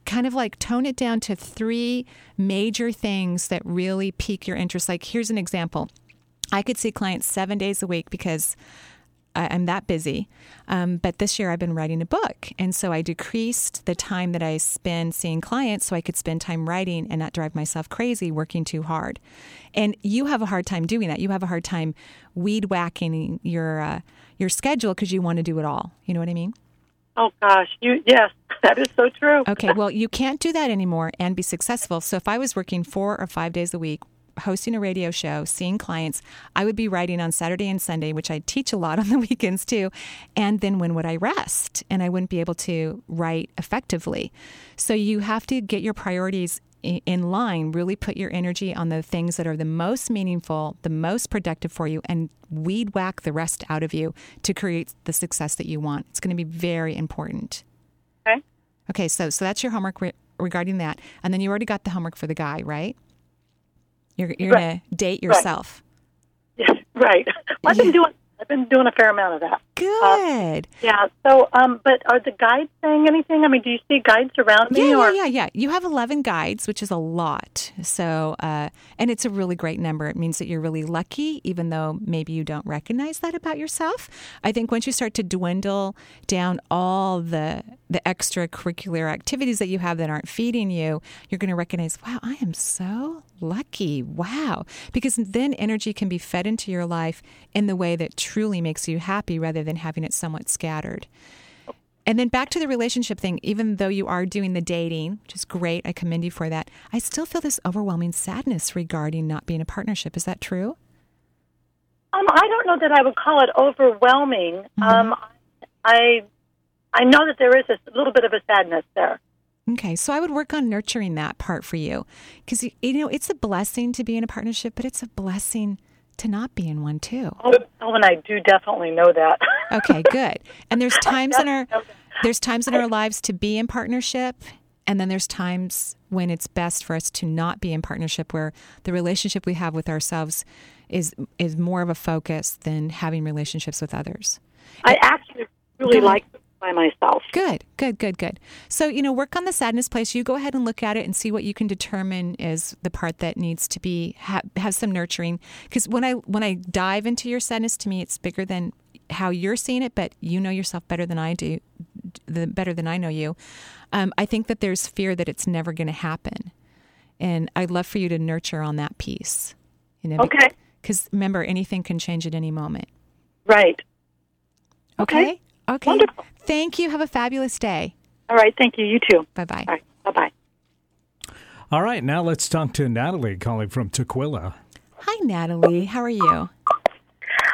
Speaker 3: kind of like tone it down to three major things that really pique your interest. Like, here's an example I could see clients seven days a week because I'm that busy. Um, but this year I've been writing a book. And so I decreased the time that I spend seeing clients so I could spend time writing and not drive myself crazy working too hard. And you have a hard time doing that. You have a hard time weed whacking your, uh, your schedule because you want to do it all. You know what I mean?
Speaker 14: Oh gosh, you yes, [laughs] that is so true.
Speaker 3: okay, well, you can't do that anymore and be successful. So if I was working 4 or 5 days a week hosting a radio show, seeing clients, I would be writing on Saturday and Sunday, which I teach a lot on the [laughs] weekends too. And then when would I rest? And I wouldn't be able to write effectively. So you have to get your priorities in line, really put your energy on the things that are the most meaningful, the most productive for you, and weed whack the rest out of you to create the success that you want. It's going to be very important.
Speaker 14: Okay.
Speaker 3: Okay, so so that's your homework re- regarding that, and then you already got the homework for the guy, right? You're you're
Speaker 14: Right.
Speaker 3: gonna date
Speaker 14: Right.
Speaker 3: yourself.
Speaker 14: Yes, [laughs] right. I've been [laughs] doing I've been doing a fair amount of that.
Speaker 3: Good.
Speaker 14: Yeah. So, um, but are the guides saying anything? I mean, do you see guides around me?
Speaker 3: Yeah,
Speaker 14: or
Speaker 3: yeah, yeah, yeah. You have 11 guides, which is a lot. So, uh, and it's a really great number. It means that you're really lucky, even though maybe you don't recognize that about yourself. I think once you start to dwindle down all the the extracurricular activities that you have that aren't feeding you, you're going to recognize, wow, I am so lucky. Wow. Because then energy can be fed into your life in the way that truly makes you happy rather than having it somewhat scattered. And then back to the relationship thing, even though you are doing the dating, which is great, I commend you for that, I still feel this overwhelming sadness regarding not being a partnership. Is that true?
Speaker 14: Um, I don't know that I would call it overwhelming.
Speaker 3: Mm-hmm.
Speaker 14: Um, I I know that there is a little bit of a sadness there.
Speaker 3: Okay, so I would work on nurturing that part for you because, you know, it's a blessing to be in a partnership, but it's a blessing to not be in one too.
Speaker 14: Oh, oh and I do definitely know that. [laughs]
Speaker 3: Okay, good. And there's times in our there's times in our lives to be in partnership, and then there's times when it's best for us to not be in partnership where the relationship we have with ourselves is is more of a focus than having relationships with others.
Speaker 14: I actually really like it by myself.
Speaker 3: Good, good, good, good. So, you know, work on the sadness place. You go ahead and look at it and see what you can determine is the part that needs to be ha- have some nurturing. Because when I when I dive into your sadness, to me, it's bigger than how you're seeing it. But you know yourself better than I do, the better than I know you. Um, I think that there's fear that it's never going to happen, and I'd love for you to nurture on that piece. You know,
Speaker 14: Okay.
Speaker 3: Because remember, anything can change at any moment.
Speaker 14: Right.
Speaker 3: Okay. Okay. Thank you. Have a fabulous day.
Speaker 14: All right. Thank you. You too.
Speaker 3: Bye bye.
Speaker 14: Bye bye.
Speaker 4: All right, now let's talk to Natalie calling from Tukwila.
Speaker 3: Hi, Natalie. How are you?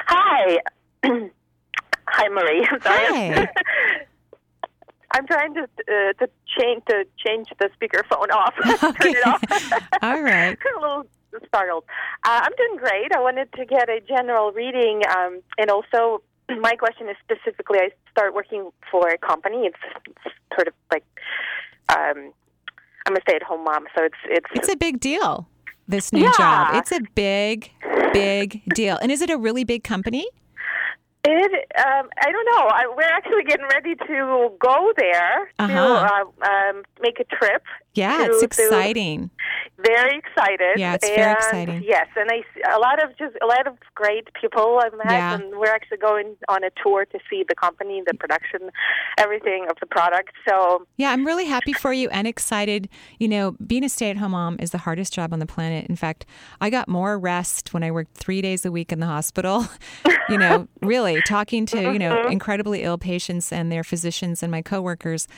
Speaker 15: Hi. [clears throat] Hi, Marie. I'm sorry.
Speaker 3: Hi. [laughs]
Speaker 15: I'm trying to uh, to change to change the speakerphone off. [laughs] Turn it off. [laughs]
Speaker 3: All right.
Speaker 15: a little startled. Uh, I'm doing great. I wanted to get a general reading, um, and also my question is specifically. I start working for a company. It's, it's sort of like um, I'm a stay-at-home mom, so it's it's
Speaker 3: It's a big deal, this new
Speaker 15: Yeah.
Speaker 3: job. It's a big, big deal. And is it a really big company?
Speaker 15: It, um, I don't know. I, we're actually getting ready to go there
Speaker 3: Uh-huh.
Speaker 15: to uh, um, make a trip.
Speaker 3: Yeah,
Speaker 15: to-
Speaker 3: it's
Speaker 15: to-
Speaker 3: exciting.
Speaker 15: very excited.
Speaker 3: Yeah, it's
Speaker 15: and
Speaker 3: very exciting.
Speaker 15: Yes, and I a lot of just a lot of great people I've met,
Speaker 3: Yeah.
Speaker 15: and we're actually going on a tour to see the company, the production, everything of the product. So
Speaker 3: Yeah, I'm really happy for you and excited. You know, being a stay at home mom is the hardest job on the planet. In fact, I got more rest when I worked three days a week in the hospital. [laughs] you know, really talking to, you know,
Speaker 15: Mhm.
Speaker 3: incredibly ill patients and their physicians and my coworkers,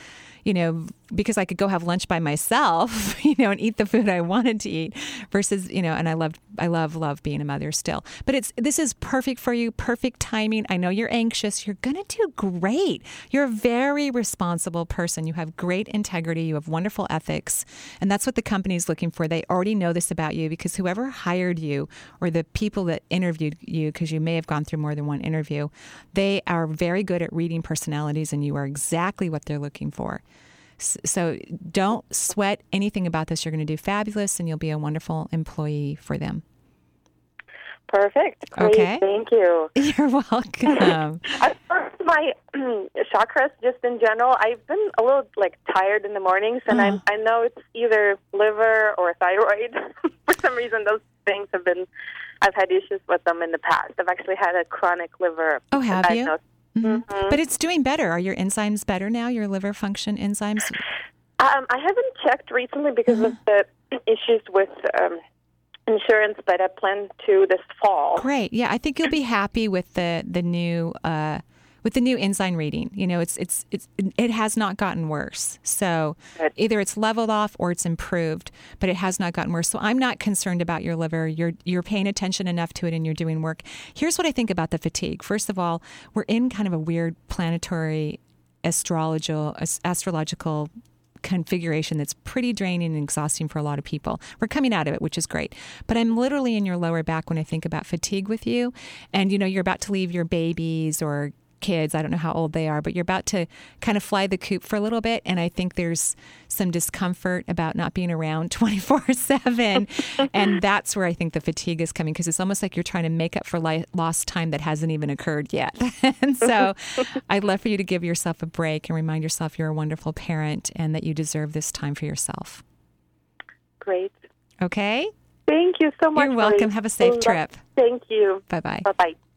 Speaker 3: you know, because I could go have lunch by myself, [laughs] you know, and eat the food I wanted to eat versus, you know, and I loved, I love, love being a mother still. But it's, this is perfect for you, perfect timing. I know you're anxious. You're going to do great. You're a very responsible person. You have great integrity. You have wonderful ethics. And that's what the company is looking for. They already know this about you because whoever hired you or the people that interviewed you, because you may have gone through more than one interview, they are very good at reading personalities and you are exactly what they're looking for. So don't sweat anything about this. You're going to do fabulous and you'll be a wonderful employee for them.
Speaker 15: perfect. Great.
Speaker 3: Okay.
Speaker 15: Thank you. [laughs]
Speaker 3: You're welcome.
Speaker 15: As far as my [clears throat] chakras, just in general, I've been a little like tired in the mornings, and
Speaker 3: Uh-huh.
Speaker 15: I'm, I know it's either liver or thyroid. [laughs] For some reason, those things have been. I've had issues with them in the past. I've actually had a chronic liver.
Speaker 3: Oh, have you?
Speaker 15: Mhm.
Speaker 3: But it's doing better. Are your enzymes better now? Your liver function enzymes?
Speaker 15: Um, I haven't checked recently because of
Speaker 3: Uh-huh.
Speaker 15: the [clears throat] issues with um, insurance, but I plan to this fall.
Speaker 3: Great. Yeah, I think you'll be happy with the the new uh, with the new enzyme reading. You know, it's it's it's it has not gotten worse. So either it's leveled off or it's improved, but it has not gotten worse. So I'm not concerned about your liver. You're you're paying attention enough to it and you're doing work. Here's what I think about the fatigue. First of all, we're in kind of a weird planetary astrological astrological configuration that's pretty draining and exhausting for a lot of people. We're coming out of it, which is great. But I'm literally in your lower back when I think about fatigue with you. And you know, you're about to leave your babies or kids. I don't know how old they are, but you're about to kind of fly the coop for a little bit. And I think there's some discomfort about not being around [laughs] 24 7. And that's where I think the fatigue is coming because it's almost like you're trying to make up for li- lost time that hasn't even occurred yet. [laughs] and so [laughs] I'd love for you to give yourself a break and remind yourself you're a wonderful parent and that you deserve this time for yourself.
Speaker 15: Great.
Speaker 3: Okay?
Speaker 15: Thank you so much.
Speaker 3: You're welcome.
Speaker 15: Marie.
Speaker 3: Have a safe trip.
Speaker 15: Thank you.
Speaker 3: Bye bye.
Speaker 15: Bye bye.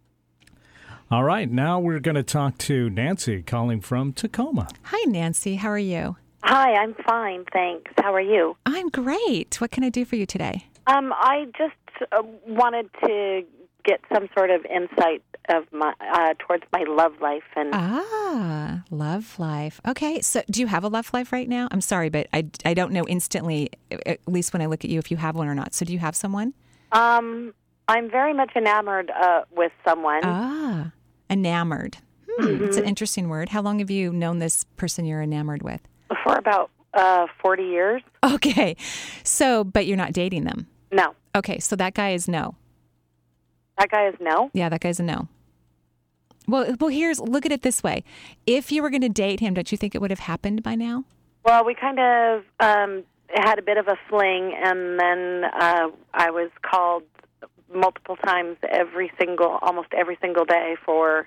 Speaker 4: All right, now we're going to talk to Nancy calling from Tacoma.
Speaker 3: Hi, Nancy. How are you?
Speaker 16: Hi, I'm fine, thanks. How are you?
Speaker 3: I'm great. What can I do for you today?
Speaker 16: Um, I just uh, wanted to get some sort of insight of my uh, towards my love life and
Speaker 3: Ah, love life. Okay, so do you have a love life right now? I'm sorry, but I, I don't know instantly, at least when I look at you, if you have one or not. So do you have someone?
Speaker 16: um, I'm very much enamored uh, with someone.
Speaker 3: Ah, enamored. Hmm, It's an interesting word. How long have you known this person you're enamored with?
Speaker 16: for about uh, 40 years.
Speaker 3: Okay, so, but you're not dating them.
Speaker 16: No,
Speaker 3: Okay, so that guy is no.
Speaker 16: that guy is no.
Speaker 3: Yeah, that guy's a no. Well, well, here's look at it this way: if you were going to date him, don't you think it would have happened by now?
Speaker 16: Well, we kind of um, had a bit of a fling, and then uh, I was called multiple times every single, almost every single day for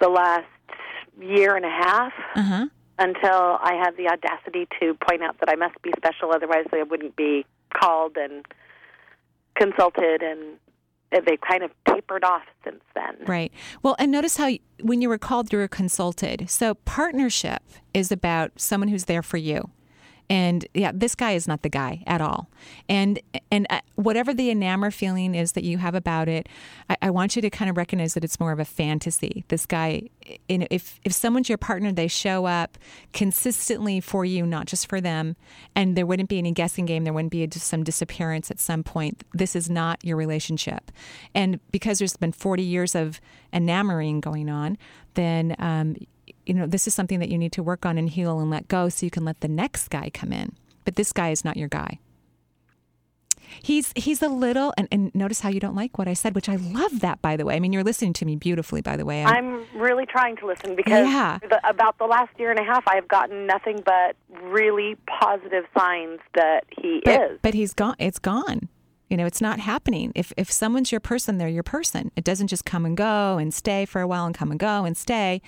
Speaker 16: the last year and a half
Speaker 3: Uh huh.
Speaker 16: until I had the audacity to point out that I must be special, otherwise I wouldn't be called and consulted, and they kind of tapered off since then.
Speaker 3: Right. Well, and notice how y- when you were called, you were consulted. So partnership is about someone who's there for you. And yeah, this guy is not the guy at all. And and uh, whatever the enamor feeling is that you have about it, I, I want you to kind of recognize that it's more of a fantasy. This guy, if if someone's your partner, they show up consistently for you, not just for them. And there wouldn't be any guessing game. There wouldn't be a, just some disappearance at some point. This is not your relationship. And because there's been 40 years of enamoring going on, then um, you know this is something that you need to work on and heal and let go, so you can let the next guy come in. But this guy is not your guy. He's he's a little and, and notice how you don't like what I said, which I love that by the way. I mean you're listening to me beautifully by the way. I'm-
Speaker 16: I'm really trying to listen because
Speaker 3: Yeah.
Speaker 16: the, about the last year and a half, I have gotten nothing but really positive signs that he
Speaker 3: but,
Speaker 16: is.
Speaker 3: but he's gone. It's gone. You know, it's not happening. If if someone's your person, they're your person. It doesn't just come and go and stay for a while and come and go and stay.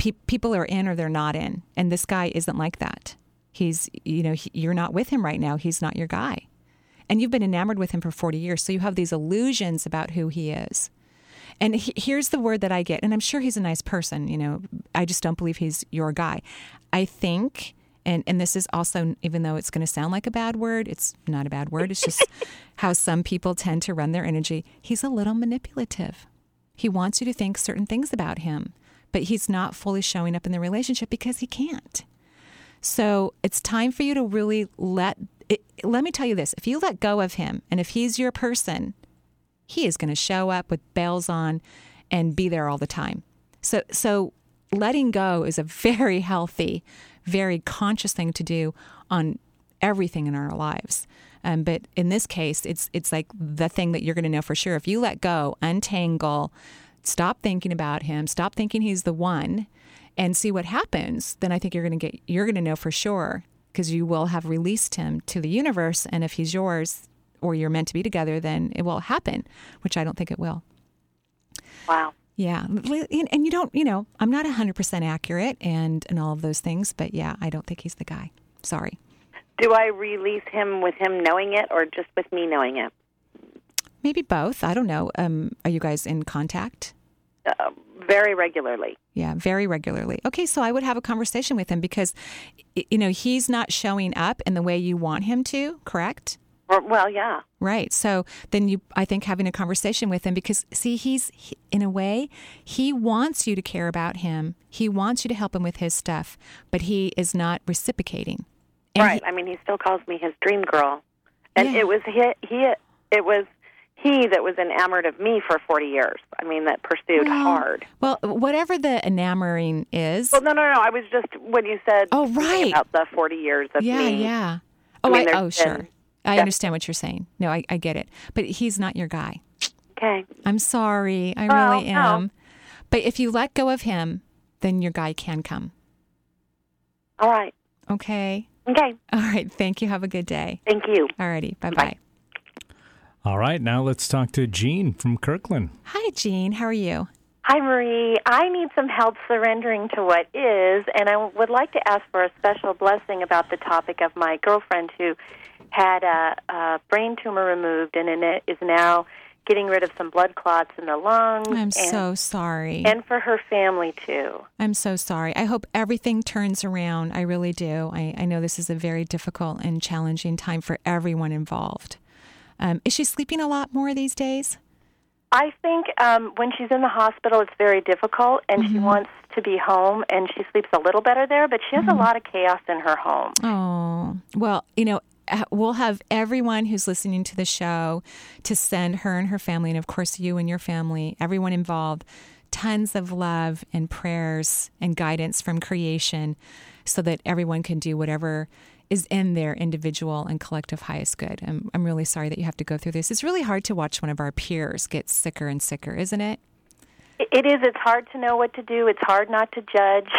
Speaker 3: Pe- people are in or they're not in, and this guy isn't like that. He's, you know, he, you're not with him right now. He's not your guy, and you've been enamored with him for forty years, so you have these illusions about who he is. And he, here's the word that I get, and I'm sure he's a nice person. You know, I just don't believe he's your guy. I think, and and this is also, even though it's going to sound like a bad word, it's not a bad word. It's just [laughs] how some people tend to run their energy. He's a little manipulative. He wants you to think certain things about him, but he's not fully showing up in the relationship because he can't. So it's time for you to really let. It, let me tell you this: if you let go of him, and if he's your person, he is going to show up with bells on and be there all the time. So so letting go is a very healthy, very conscious thing to do on everything in our lives. Um, but in this case, it's it's like the thing that you're going to know for sure. If you let go, untangle, stop thinking about him, stop thinking he's the one, and see what happens, then I think you're going to get you're going to know for sure because you will have released him to the universe. And if he's yours or you're meant to be together, then it will happen, which I don't think it will.
Speaker 16: Wow.
Speaker 3: Yeah. And you don't, you know, I'm not 100% accurate and, and all of those things, but yeah, I don't think he's the guy. Sorry.
Speaker 16: Do I release him with him knowing it or just with me knowing it?
Speaker 3: Maybe both. I don't know. Um, are you guys in contact?
Speaker 16: Uh, very regularly.
Speaker 3: Yeah, very regularly. Okay, so I would have a conversation with him because, you know, he's not showing up in the way you want him to, correct?
Speaker 16: Well, yeah.
Speaker 3: Right. So then you, I think, having a conversation with him because, see, he's he, in a way, he wants you to care about him. He wants you to help him with his stuff, but he is not reciprocating. And
Speaker 16: right. I mean, he still calls me his dream girl, and it was he, he. It was he that was enamored of me for forty years. I mean, that pursued
Speaker 3: Well,
Speaker 16: hard.
Speaker 3: Well, whatever the enamoring is.
Speaker 16: Well, no, no, no. I was just when you said
Speaker 3: Oh, right.
Speaker 16: about the forty years of
Speaker 3: yeah,
Speaker 16: me.
Speaker 3: yeah.
Speaker 16: I
Speaker 3: Oh,
Speaker 16: mean,
Speaker 3: I, oh,
Speaker 16: been-
Speaker 3: sure. I
Speaker 16: Yeah.
Speaker 3: understand what you're saying. No, I, I get it. But he's not your guy.
Speaker 16: Okay.
Speaker 3: I'm sorry. I
Speaker 16: Well,
Speaker 3: really
Speaker 16: no.
Speaker 3: am. But if you let go of him, then your guy can come.
Speaker 15: All right.
Speaker 3: Okay.
Speaker 15: Okay.
Speaker 3: All right. Thank you. Have a good day.
Speaker 15: Thank you.
Speaker 3: Alrighty. Bye bye.
Speaker 4: All right, now let's talk to Jean from Kirkland.
Speaker 3: Hi, Jean. How are you?
Speaker 16: Hi, Marie. I need some help surrendering to what is, and I would like to ask for a special blessing about the topic of my girlfriend who had a, a brain tumor removed and in it is now getting rid of some blood clots in the lungs.
Speaker 3: I'm
Speaker 16: and,
Speaker 3: so sorry.
Speaker 16: And for her family, too.
Speaker 3: I'm so sorry. I hope everything turns around. I really do. I, I know this is a very difficult and challenging time for everyone involved. Um, is she sleeping a lot more these days?
Speaker 16: I think um, when she's in the hospital, it's very difficult, and she wants to be home, and she sleeps a little better there, but she has a lot of chaos in her home.
Speaker 3: Oh, well, you know, uh, we'll have everyone who's listening to the show to send her and her family, and of course, you and your family, everyone involved, tons of love and prayers and guidance from creation so that everyone can do whatever is in their individual and collective highest good. I'm, I'm really sorry that you have to go through this. It's really hard to watch one of our peers get sicker and sicker, isn't it?
Speaker 16: It is. It's hard to know what to do. It's hard not to judge.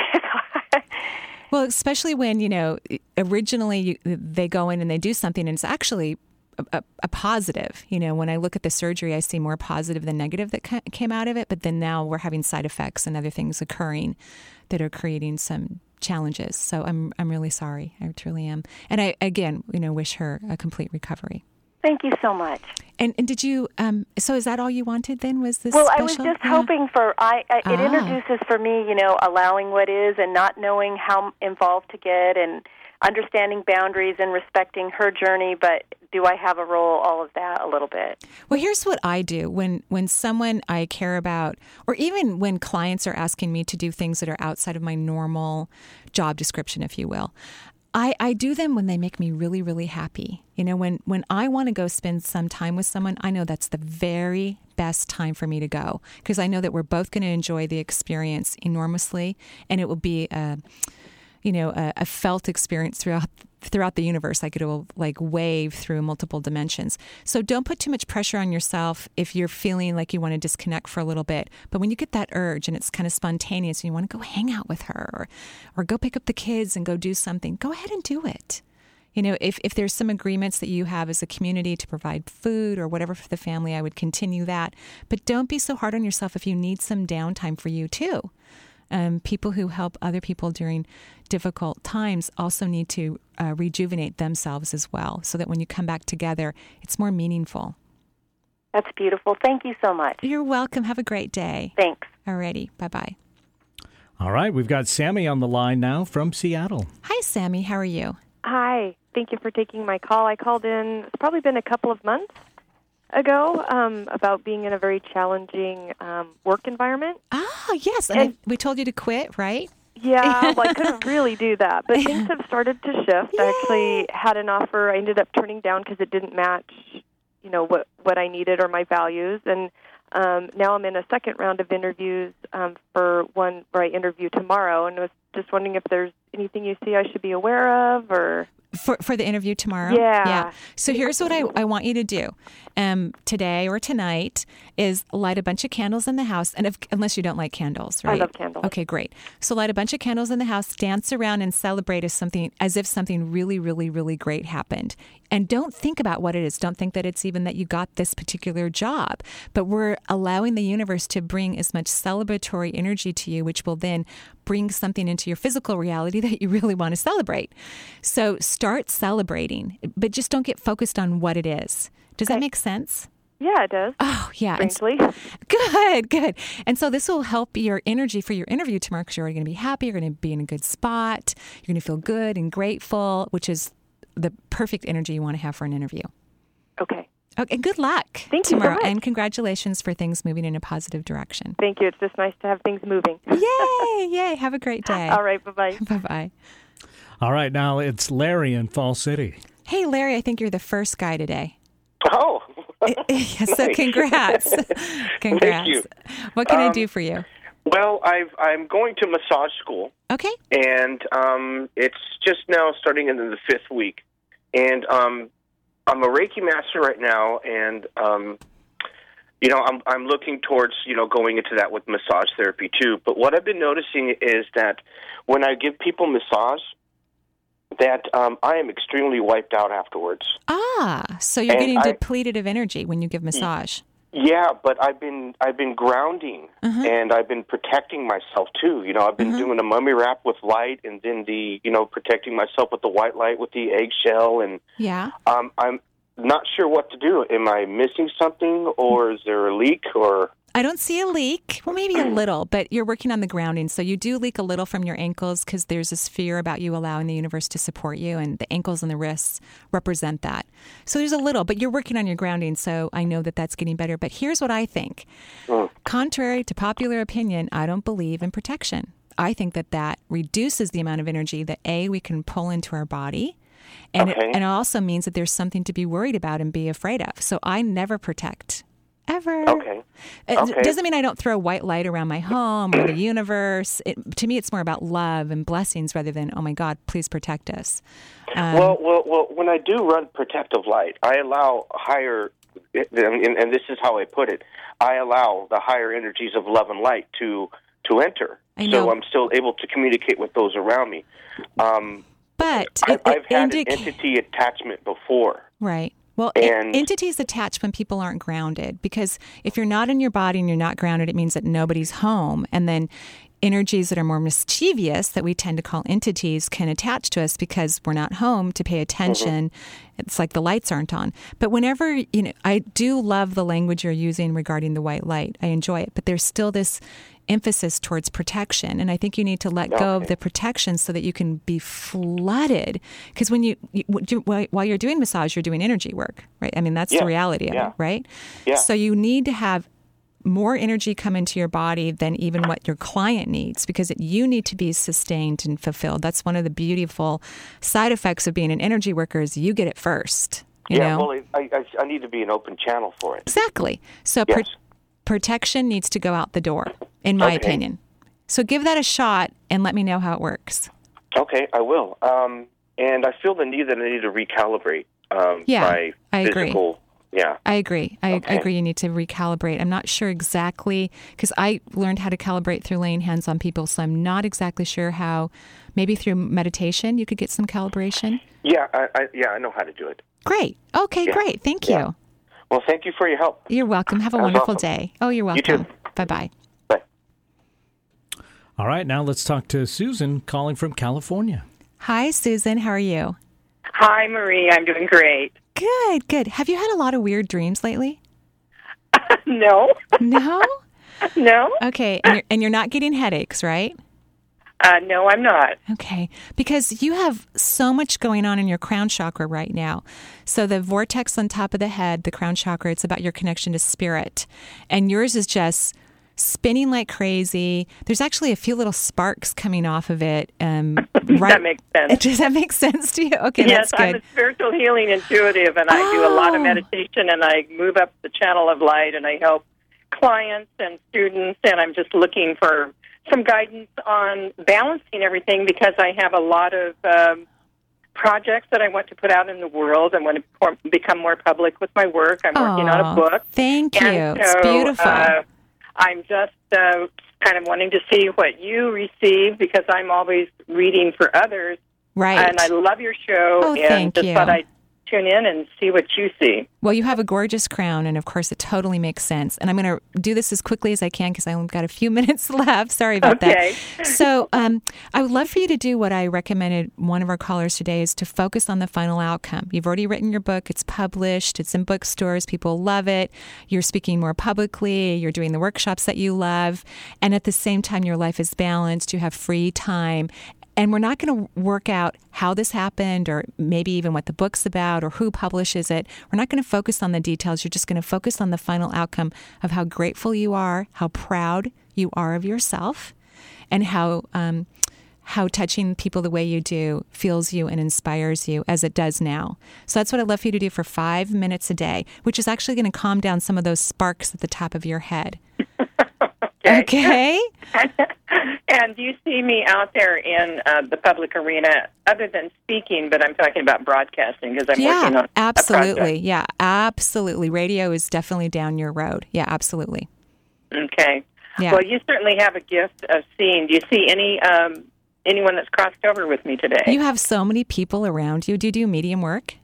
Speaker 16: [laughs]
Speaker 3: Well, especially when, you know, originally you, they go in and they do something and it's actually a, a, a, positive. You know, when I look at the surgery, I see more positive than negative that ca- came out of it. But then now we're having side effects and other things occurring that are creating some challenges. So I'm I'm really sorry. I truly am. And I again, you know, wish her a complete recovery.
Speaker 16: Thank you so much.
Speaker 3: And and did you? Um, so is that all you wanted? Then was this?
Speaker 16: Well,
Speaker 3: special?
Speaker 16: I was just
Speaker 3: Yeah.
Speaker 16: hoping for. I, I it
Speaker 3: Ah.
Speaker 16: introduces for me, you know, allowing what is and not knowing how involved to get and understanding boundaries and respecting her journey. But do I have a role? All of that a little bit.
Speaker 3: Well, here's what I do when when someone I care about, or even when clients are asking me to do things that are outside of my normal job description, if you will. I, I do them when they make me really, really happy. You know, when, when I want to go spend some time with someone, I know that's the very best time for me to go because I know that we're both going to enjoy the experience enormously and it will be a, you know, a, a felt experience throughout throughout the universe like it will like wave through multiple dimensions. So don't put too much pressure on yourself if you're feeling like you want to disconnect for a little bit. But when you get that urge and it's kind of spontaneous and you want to go hang out with her or, or go pick up the kids and go do something go ahead and do it. You know if, if there's some agreements that you have as a community to provide food or whatever for the family i would continue that. But don't be so hard on yourself if you need some downtime for you too um, people who help other people during difficult times also need to uh, rejuvenate themselves as well so that when you come back together, it's more meaningful.
Speaker 16: That's beautiful. Thank you so much.
Speaker 3: You're welcome. Have a great day.
Speaker 16: Thanks.
Speaker 3: Alrighty. Bye bye.
Speaker 4: All right, we've got Sammy on the line now from Seattle.
Speaker 3: Hi, Sammy. How are you?
Speaker 17: Hi. Thank you for taking my call. I called in, it's probably been a couple of months ago um, about being in a very challenging um, work environment.
Speaker 3: Ah, yes. And, I- we told you to quit, right?
Speaker 17: Yeah, well, I couldn't [laughs] really do that, but things have started to shift. I actually had an offer I ended up turning down because it didn't match, you know, what what I needed or my values, and um, now I'm in a second round of interviews um, for one where I interview tomorrow, and was just wondering if there's anything you see I should be aware of, or
Speaker 3: For, for the interview tomorrow?
Speaker 17: Yeah.
Speaker 3: Yeah. So here's what I, I want you to do um, today or tonight is light a bunch of candles in the house. And if, unless you don't like candles, right?
Speaker 17: I love candles.
Speaker 3: Okay, great. So light a bunch of candles in the house, dance around and celebrate as something, as if something really, really, really great happened. And don't think about what it is. Don't think that it's even that you got this particular job, but we're allowing the universe to bring as much celebratory energy to you, which will then bring something into your physical reality that you really want to celebrate. So start celebrating, but just don't get focused on what it is. Does that make sense?
Speaker 17: yeah, it does.
Speaker 3: Oh, yeah.
Speaker 17: Strangely.
Speaker 3: Good, good. And so this will help your energy for your interview tomorrow because you're already going to be happy. You're going to be in a good spot. You're going to feel good and grateful, which is the perfect energy you want to have for an interview.
Speaker 17: Okay.
Speaker 3: Okay, good luck
Speaker 17: Thank you so much.
Speaker 3: And congratulations for things moving in a positive direction.
Speaker 17: Thank you. It's just nice to have things moving. [laughs]
Speaker 3: Yay, yay. Have a great day.
Speaker 17: All right, bye bye.
Speaker 3: Bye bye.
Speaker 4: All right, now it's Larry in Fall City.
Speaker 3: Hey, Larry, I think you're the first guy today.
Speaker 18: Oh. [laughs]
Speaker 3: Yes, so [laughs] congrats. congrats.
Speaker 18: Thank you.
Speaker 3: What can I
Speaker 18: Um,
Speaker 3: do for you?
Speaker 18: Well, I've, I'm going to massage school,
Speaker 3: Okay.
Speaker 18: and um, it's just now starting into the fifth week. And um, I'm a Reiki master right now, and um, you know, I'm I'm looking towards you know going into that with massage therapy too. But what I've been noticing is that when I give people massage, that um, I am extremely wiped out afterwards.
Speaker 3: Ah, so you're
Speaker 18: And
Speaker 3: getting
Speaker 18: I-
Speaker 3: depleted of energy when you give massage.
Speaker 18: Yeah, but I've been I've been grounding
Speaker 3: Uh-huh.
Speaker 18: and I've been protecting myself too. You know, I've been doing a mummy wrap with light, and then the you know protecting myself with the white light with the eggshell, and
Speaker 3: Yeah.
Speaker 18: um, I'm not sure what to do. Am I missing something, or is there a leak, or
Speaker 3: I don't see a leak. Well, maybe a [clears throat] little, but you're working on the grounding. So you do leak a little from your ankles because there's this fear about you allowing the universe to support you, and the ankles and the wrists represent that. So there's a little, but you're working on your grounding. So I know that that's getting better. But here's what I think contrary to popular opinion, I don't believe in protection. I think that that reduces the amount of energy that A, we can pull into our body. And,
Speaker 18: Okay.
Speaker 3: it, and it also means that there's something to be worried about and be afraid of. So I never protect ever.
Speaker 18: okay?
Speaker 3: It
Speaker 18: Okay.
Speaker 3: doesn't mean I don't throw white light around my home or the universe. It, to me, it's more about love and blessings rather than, oh my God, please protect us. Um,
Speaker 18: well, well, well. When I do run protective light, I allow higher, and, and this is how I put it. I allow the higher energies of love and light to to enter. So I'm still able to communicate with those around me. Um,
Speaker 3: but
Speaker 18: I,
Speaker 3: it
Speaker 18: had
Speaker 3: indica-
Speaker 18: an entity attachment before.
Speaker 3: Right. Well,
Speaker 18: And-
Speaker 3: entities attach when people aren't grounded because if you're not in your body and you're not grounded, it means that nobody's home. And then energies that are more mischievous, that we tend to call entities, can attach to us because we're not home to pay attention. Mm-hmm. It's like the lights aren't on. But whenever, you know, I do love the language you're using regarding the white light. I enjoy it. But there's still this emphasis towards protection. And I think you need to let go of the protection so that you can be flooded. Because when you, you while you're doing massage, you're doing energy work, right? I mean, that's
Speaker 19: Yeah,
Speaker 3: the reality of
Speaker 19: yeah.
Speaker 3: it, right?
Speaker 19: Yeah.
Speaker 3: So you need to have more energy come into your body than even what your client needs because it, you need to be sustained and fulfilled. That's one of the beautiful side effects of being an energy worker is you get it first. You
Speaker 18: yeah,
Speaker 3: know?
Speaker 18: well, I, I, I need to be an open channel for it.
Speaker 3: Exactly. So
Speaker 18: Yes.
Speaker 3: Pr- protection needs to go out the door, in my
Speaker 18: Okay.
Speaker 3: opinion. So give that a shot and let me know how it works.
Speaker 18: Okay, I will. Um, and I feel the need that I need to recalibrate um,
Speaker 3: Yeah,
Speaker 18: my
Speaker 3: I agree.
Speaker 18: Yeah.
Speaker 3: I agree. I, I agree. You need to recalibrate. I'm not sure exactly because I learned how to calibrate through laying hands on people, so I'm not exactly sure how. Maybe through meditation, you could get some calibration.
Speaker 18: Yeah, I, I, yeah, I know how to do it.
Speaker 3: Great. Okay,
Speaker 18: Yeah.
Speaker 3: great. Thank
Speaker 18: Yeah.
Speaker 3: You.
Speaker 18: Well, thank you for your help.
Speaker 3: You're welcome. Have a
Speaker 18: That was
Speaker 3: wonderful
Speaker 18: awesome.
Speaker 3: day. Oh, you're
Speaker 18: You too.
Speaker 3: welcome. Bye bye. Bye.
Speaker 4: All right, now let's talk to Susan calling from California.
Speaker 3: Hi, Susan. How are you?
Speaker 19: Hi, Marie. I'm doing great.
Speaker 3: Good, good. Have you had a lot of weird dreams lately? [laughs]
Speaker 19: no.
Speaker 3: No? [laughs]
Speaker 19: no.
Speaker 3: Okay. And you're, and you're not getting headaches, right?
Speaker 19: Uh, no, I'm not.
Speaker 3: Okay. Because you have so much going on in your crown chakra right now. So, the vortex on top of the head, the crown chakra, it's about your connection to spirit. And yours is just spinning like crazy. There's actually a few little sparks coming off of it. Um, [laughs] right.
Speaker 19: That makes sense. [laughs]
Speaker 3: Does that make sense to you? Okay,
Speaker 19: yes,
Speaker 3: that's good.
Speaker 19: I'm a spiritual healing intuitive, and I do a lot of
Speaker 3: Oh.
Speaker 19: meditation, and I move up the channel of light, and I help clients and students, and I'm just looking for some guidance on balancing everything because I have a lot of um, projects that I want to put out in the world. I want to become more public with my work. I'm working on a book.
Speaker 3: Thank you.
Speaker 19: And
Speaker 3: it's beautiful.
Speaker 19: Uh, I'm just uh, kind of wanting to see what you receive because I'm always reading for others.
Speaker 3: Right.
Speaker 19: And I love your show.
Speaker 3: Oh,
Speaker 19: and
Speaker 3: thank
Speaker 19: just
Speaker 3: you.
Speaker 19: thought I'd tune in and see what you see.
Speaker 3: Well, you have a gorgeous crown, and of course, it totally makes sense. And I'm going to do this as quickly as I can because I only got a few [laughs] minutes left. Sorry about
Speaker 19: Okay.
Speaker 3: that. [laughs] So, um, I would love for you to do what I recommended one of our callers today is to focus on the final outcome. You've already written your book, it's published, it's in bookstores, people love it. You're speaking more publicly, you're doing the workshops that you love, and at the same time, your life is balanced, you have free time. And we're not going to work out how this happened or maybe even what the book's about or who publishes it. We're not going to focus on the details. You're just going to focus on the final outcome of how grateful you are, how proud you are of yourself, and how. Um, how touching people the way you do feels you and inspires you as it does now. So that's what I'd love for you to do for five minutes a day, which is actually going to calm down some of those sparks at the top of your head. Okay. [laughs]
Speaker 19: And do you see me out there in uh, the public arena, other than speaking? But I'm talking about broadcasting because I'm
Speaker 3: yeah,
Speaker 19: working on
Speaker 3: absolutely. Yeah, absolutely. Radio is definitely down your road. Yeah, absolutely.
Speaker 19: Okay.
Speaker 3: Yeah.
Speaker 19: Well, you certainly have a gift of seeing. Do you see any um, anyone that's crossed over with me today?
Speaker 3: You have so many people around you. Do you do medium work?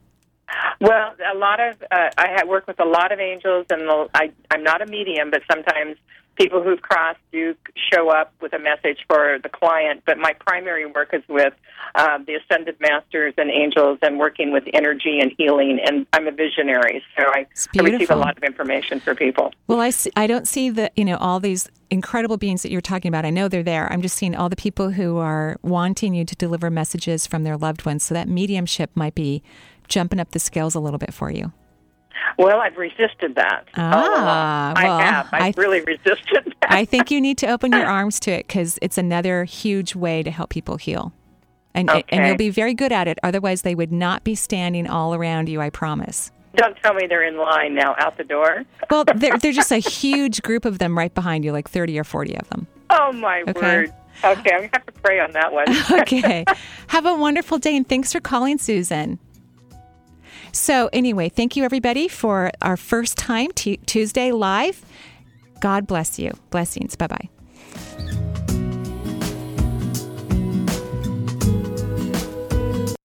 Speaker 19: Well, a lot of uh, I work with a lot of angels, and the, I I'm not a medium, but sometimes people who've crossed do show up with a message for the client. But my primary work is with uh, the ascended masters and angels, and working with energy and healing. And I'm a visionary, so I, I receive a lot of information for people.
Speaker 3: Well, I, see, I don't see the you know all these incredible beings that you're talking about. I know they're there. I'm just seeing all the people who are wanting you to deliver messages from their loved ones. So that mediumship might be jumping up the scales a little bit for you.
Speaker 19: Well, I've resisted that.
Speaker 3: Ah, well,
Speaker 19: I have. I've
Speaker 3: I th-
Speaker 19: really resisted [laughs] that.
Speaker 3: I think you need to open your arms to it because it's another huge way to help people heal. And, and you'll be very good at it. Otherwise, they would not be standing all around you, I promise.
Speaker 19: Don't tell me they're in line now out the door.
Speaker 3: Well, [laughs] they're, they're just a huge group of them right behind you, like 30 or 40 of them.
Speaker 19: Oh my
Speaker 3: Okay.
Speaker 19: word. Okay, I'm gonna have to pray on that one. [laughs]
Speaker 3: okay. Have a wonderful day and thanks for calling, Susan. So, anyway, thank you everybody for our first time t- Tuesday live. God bless you. Blessings. Bye bye.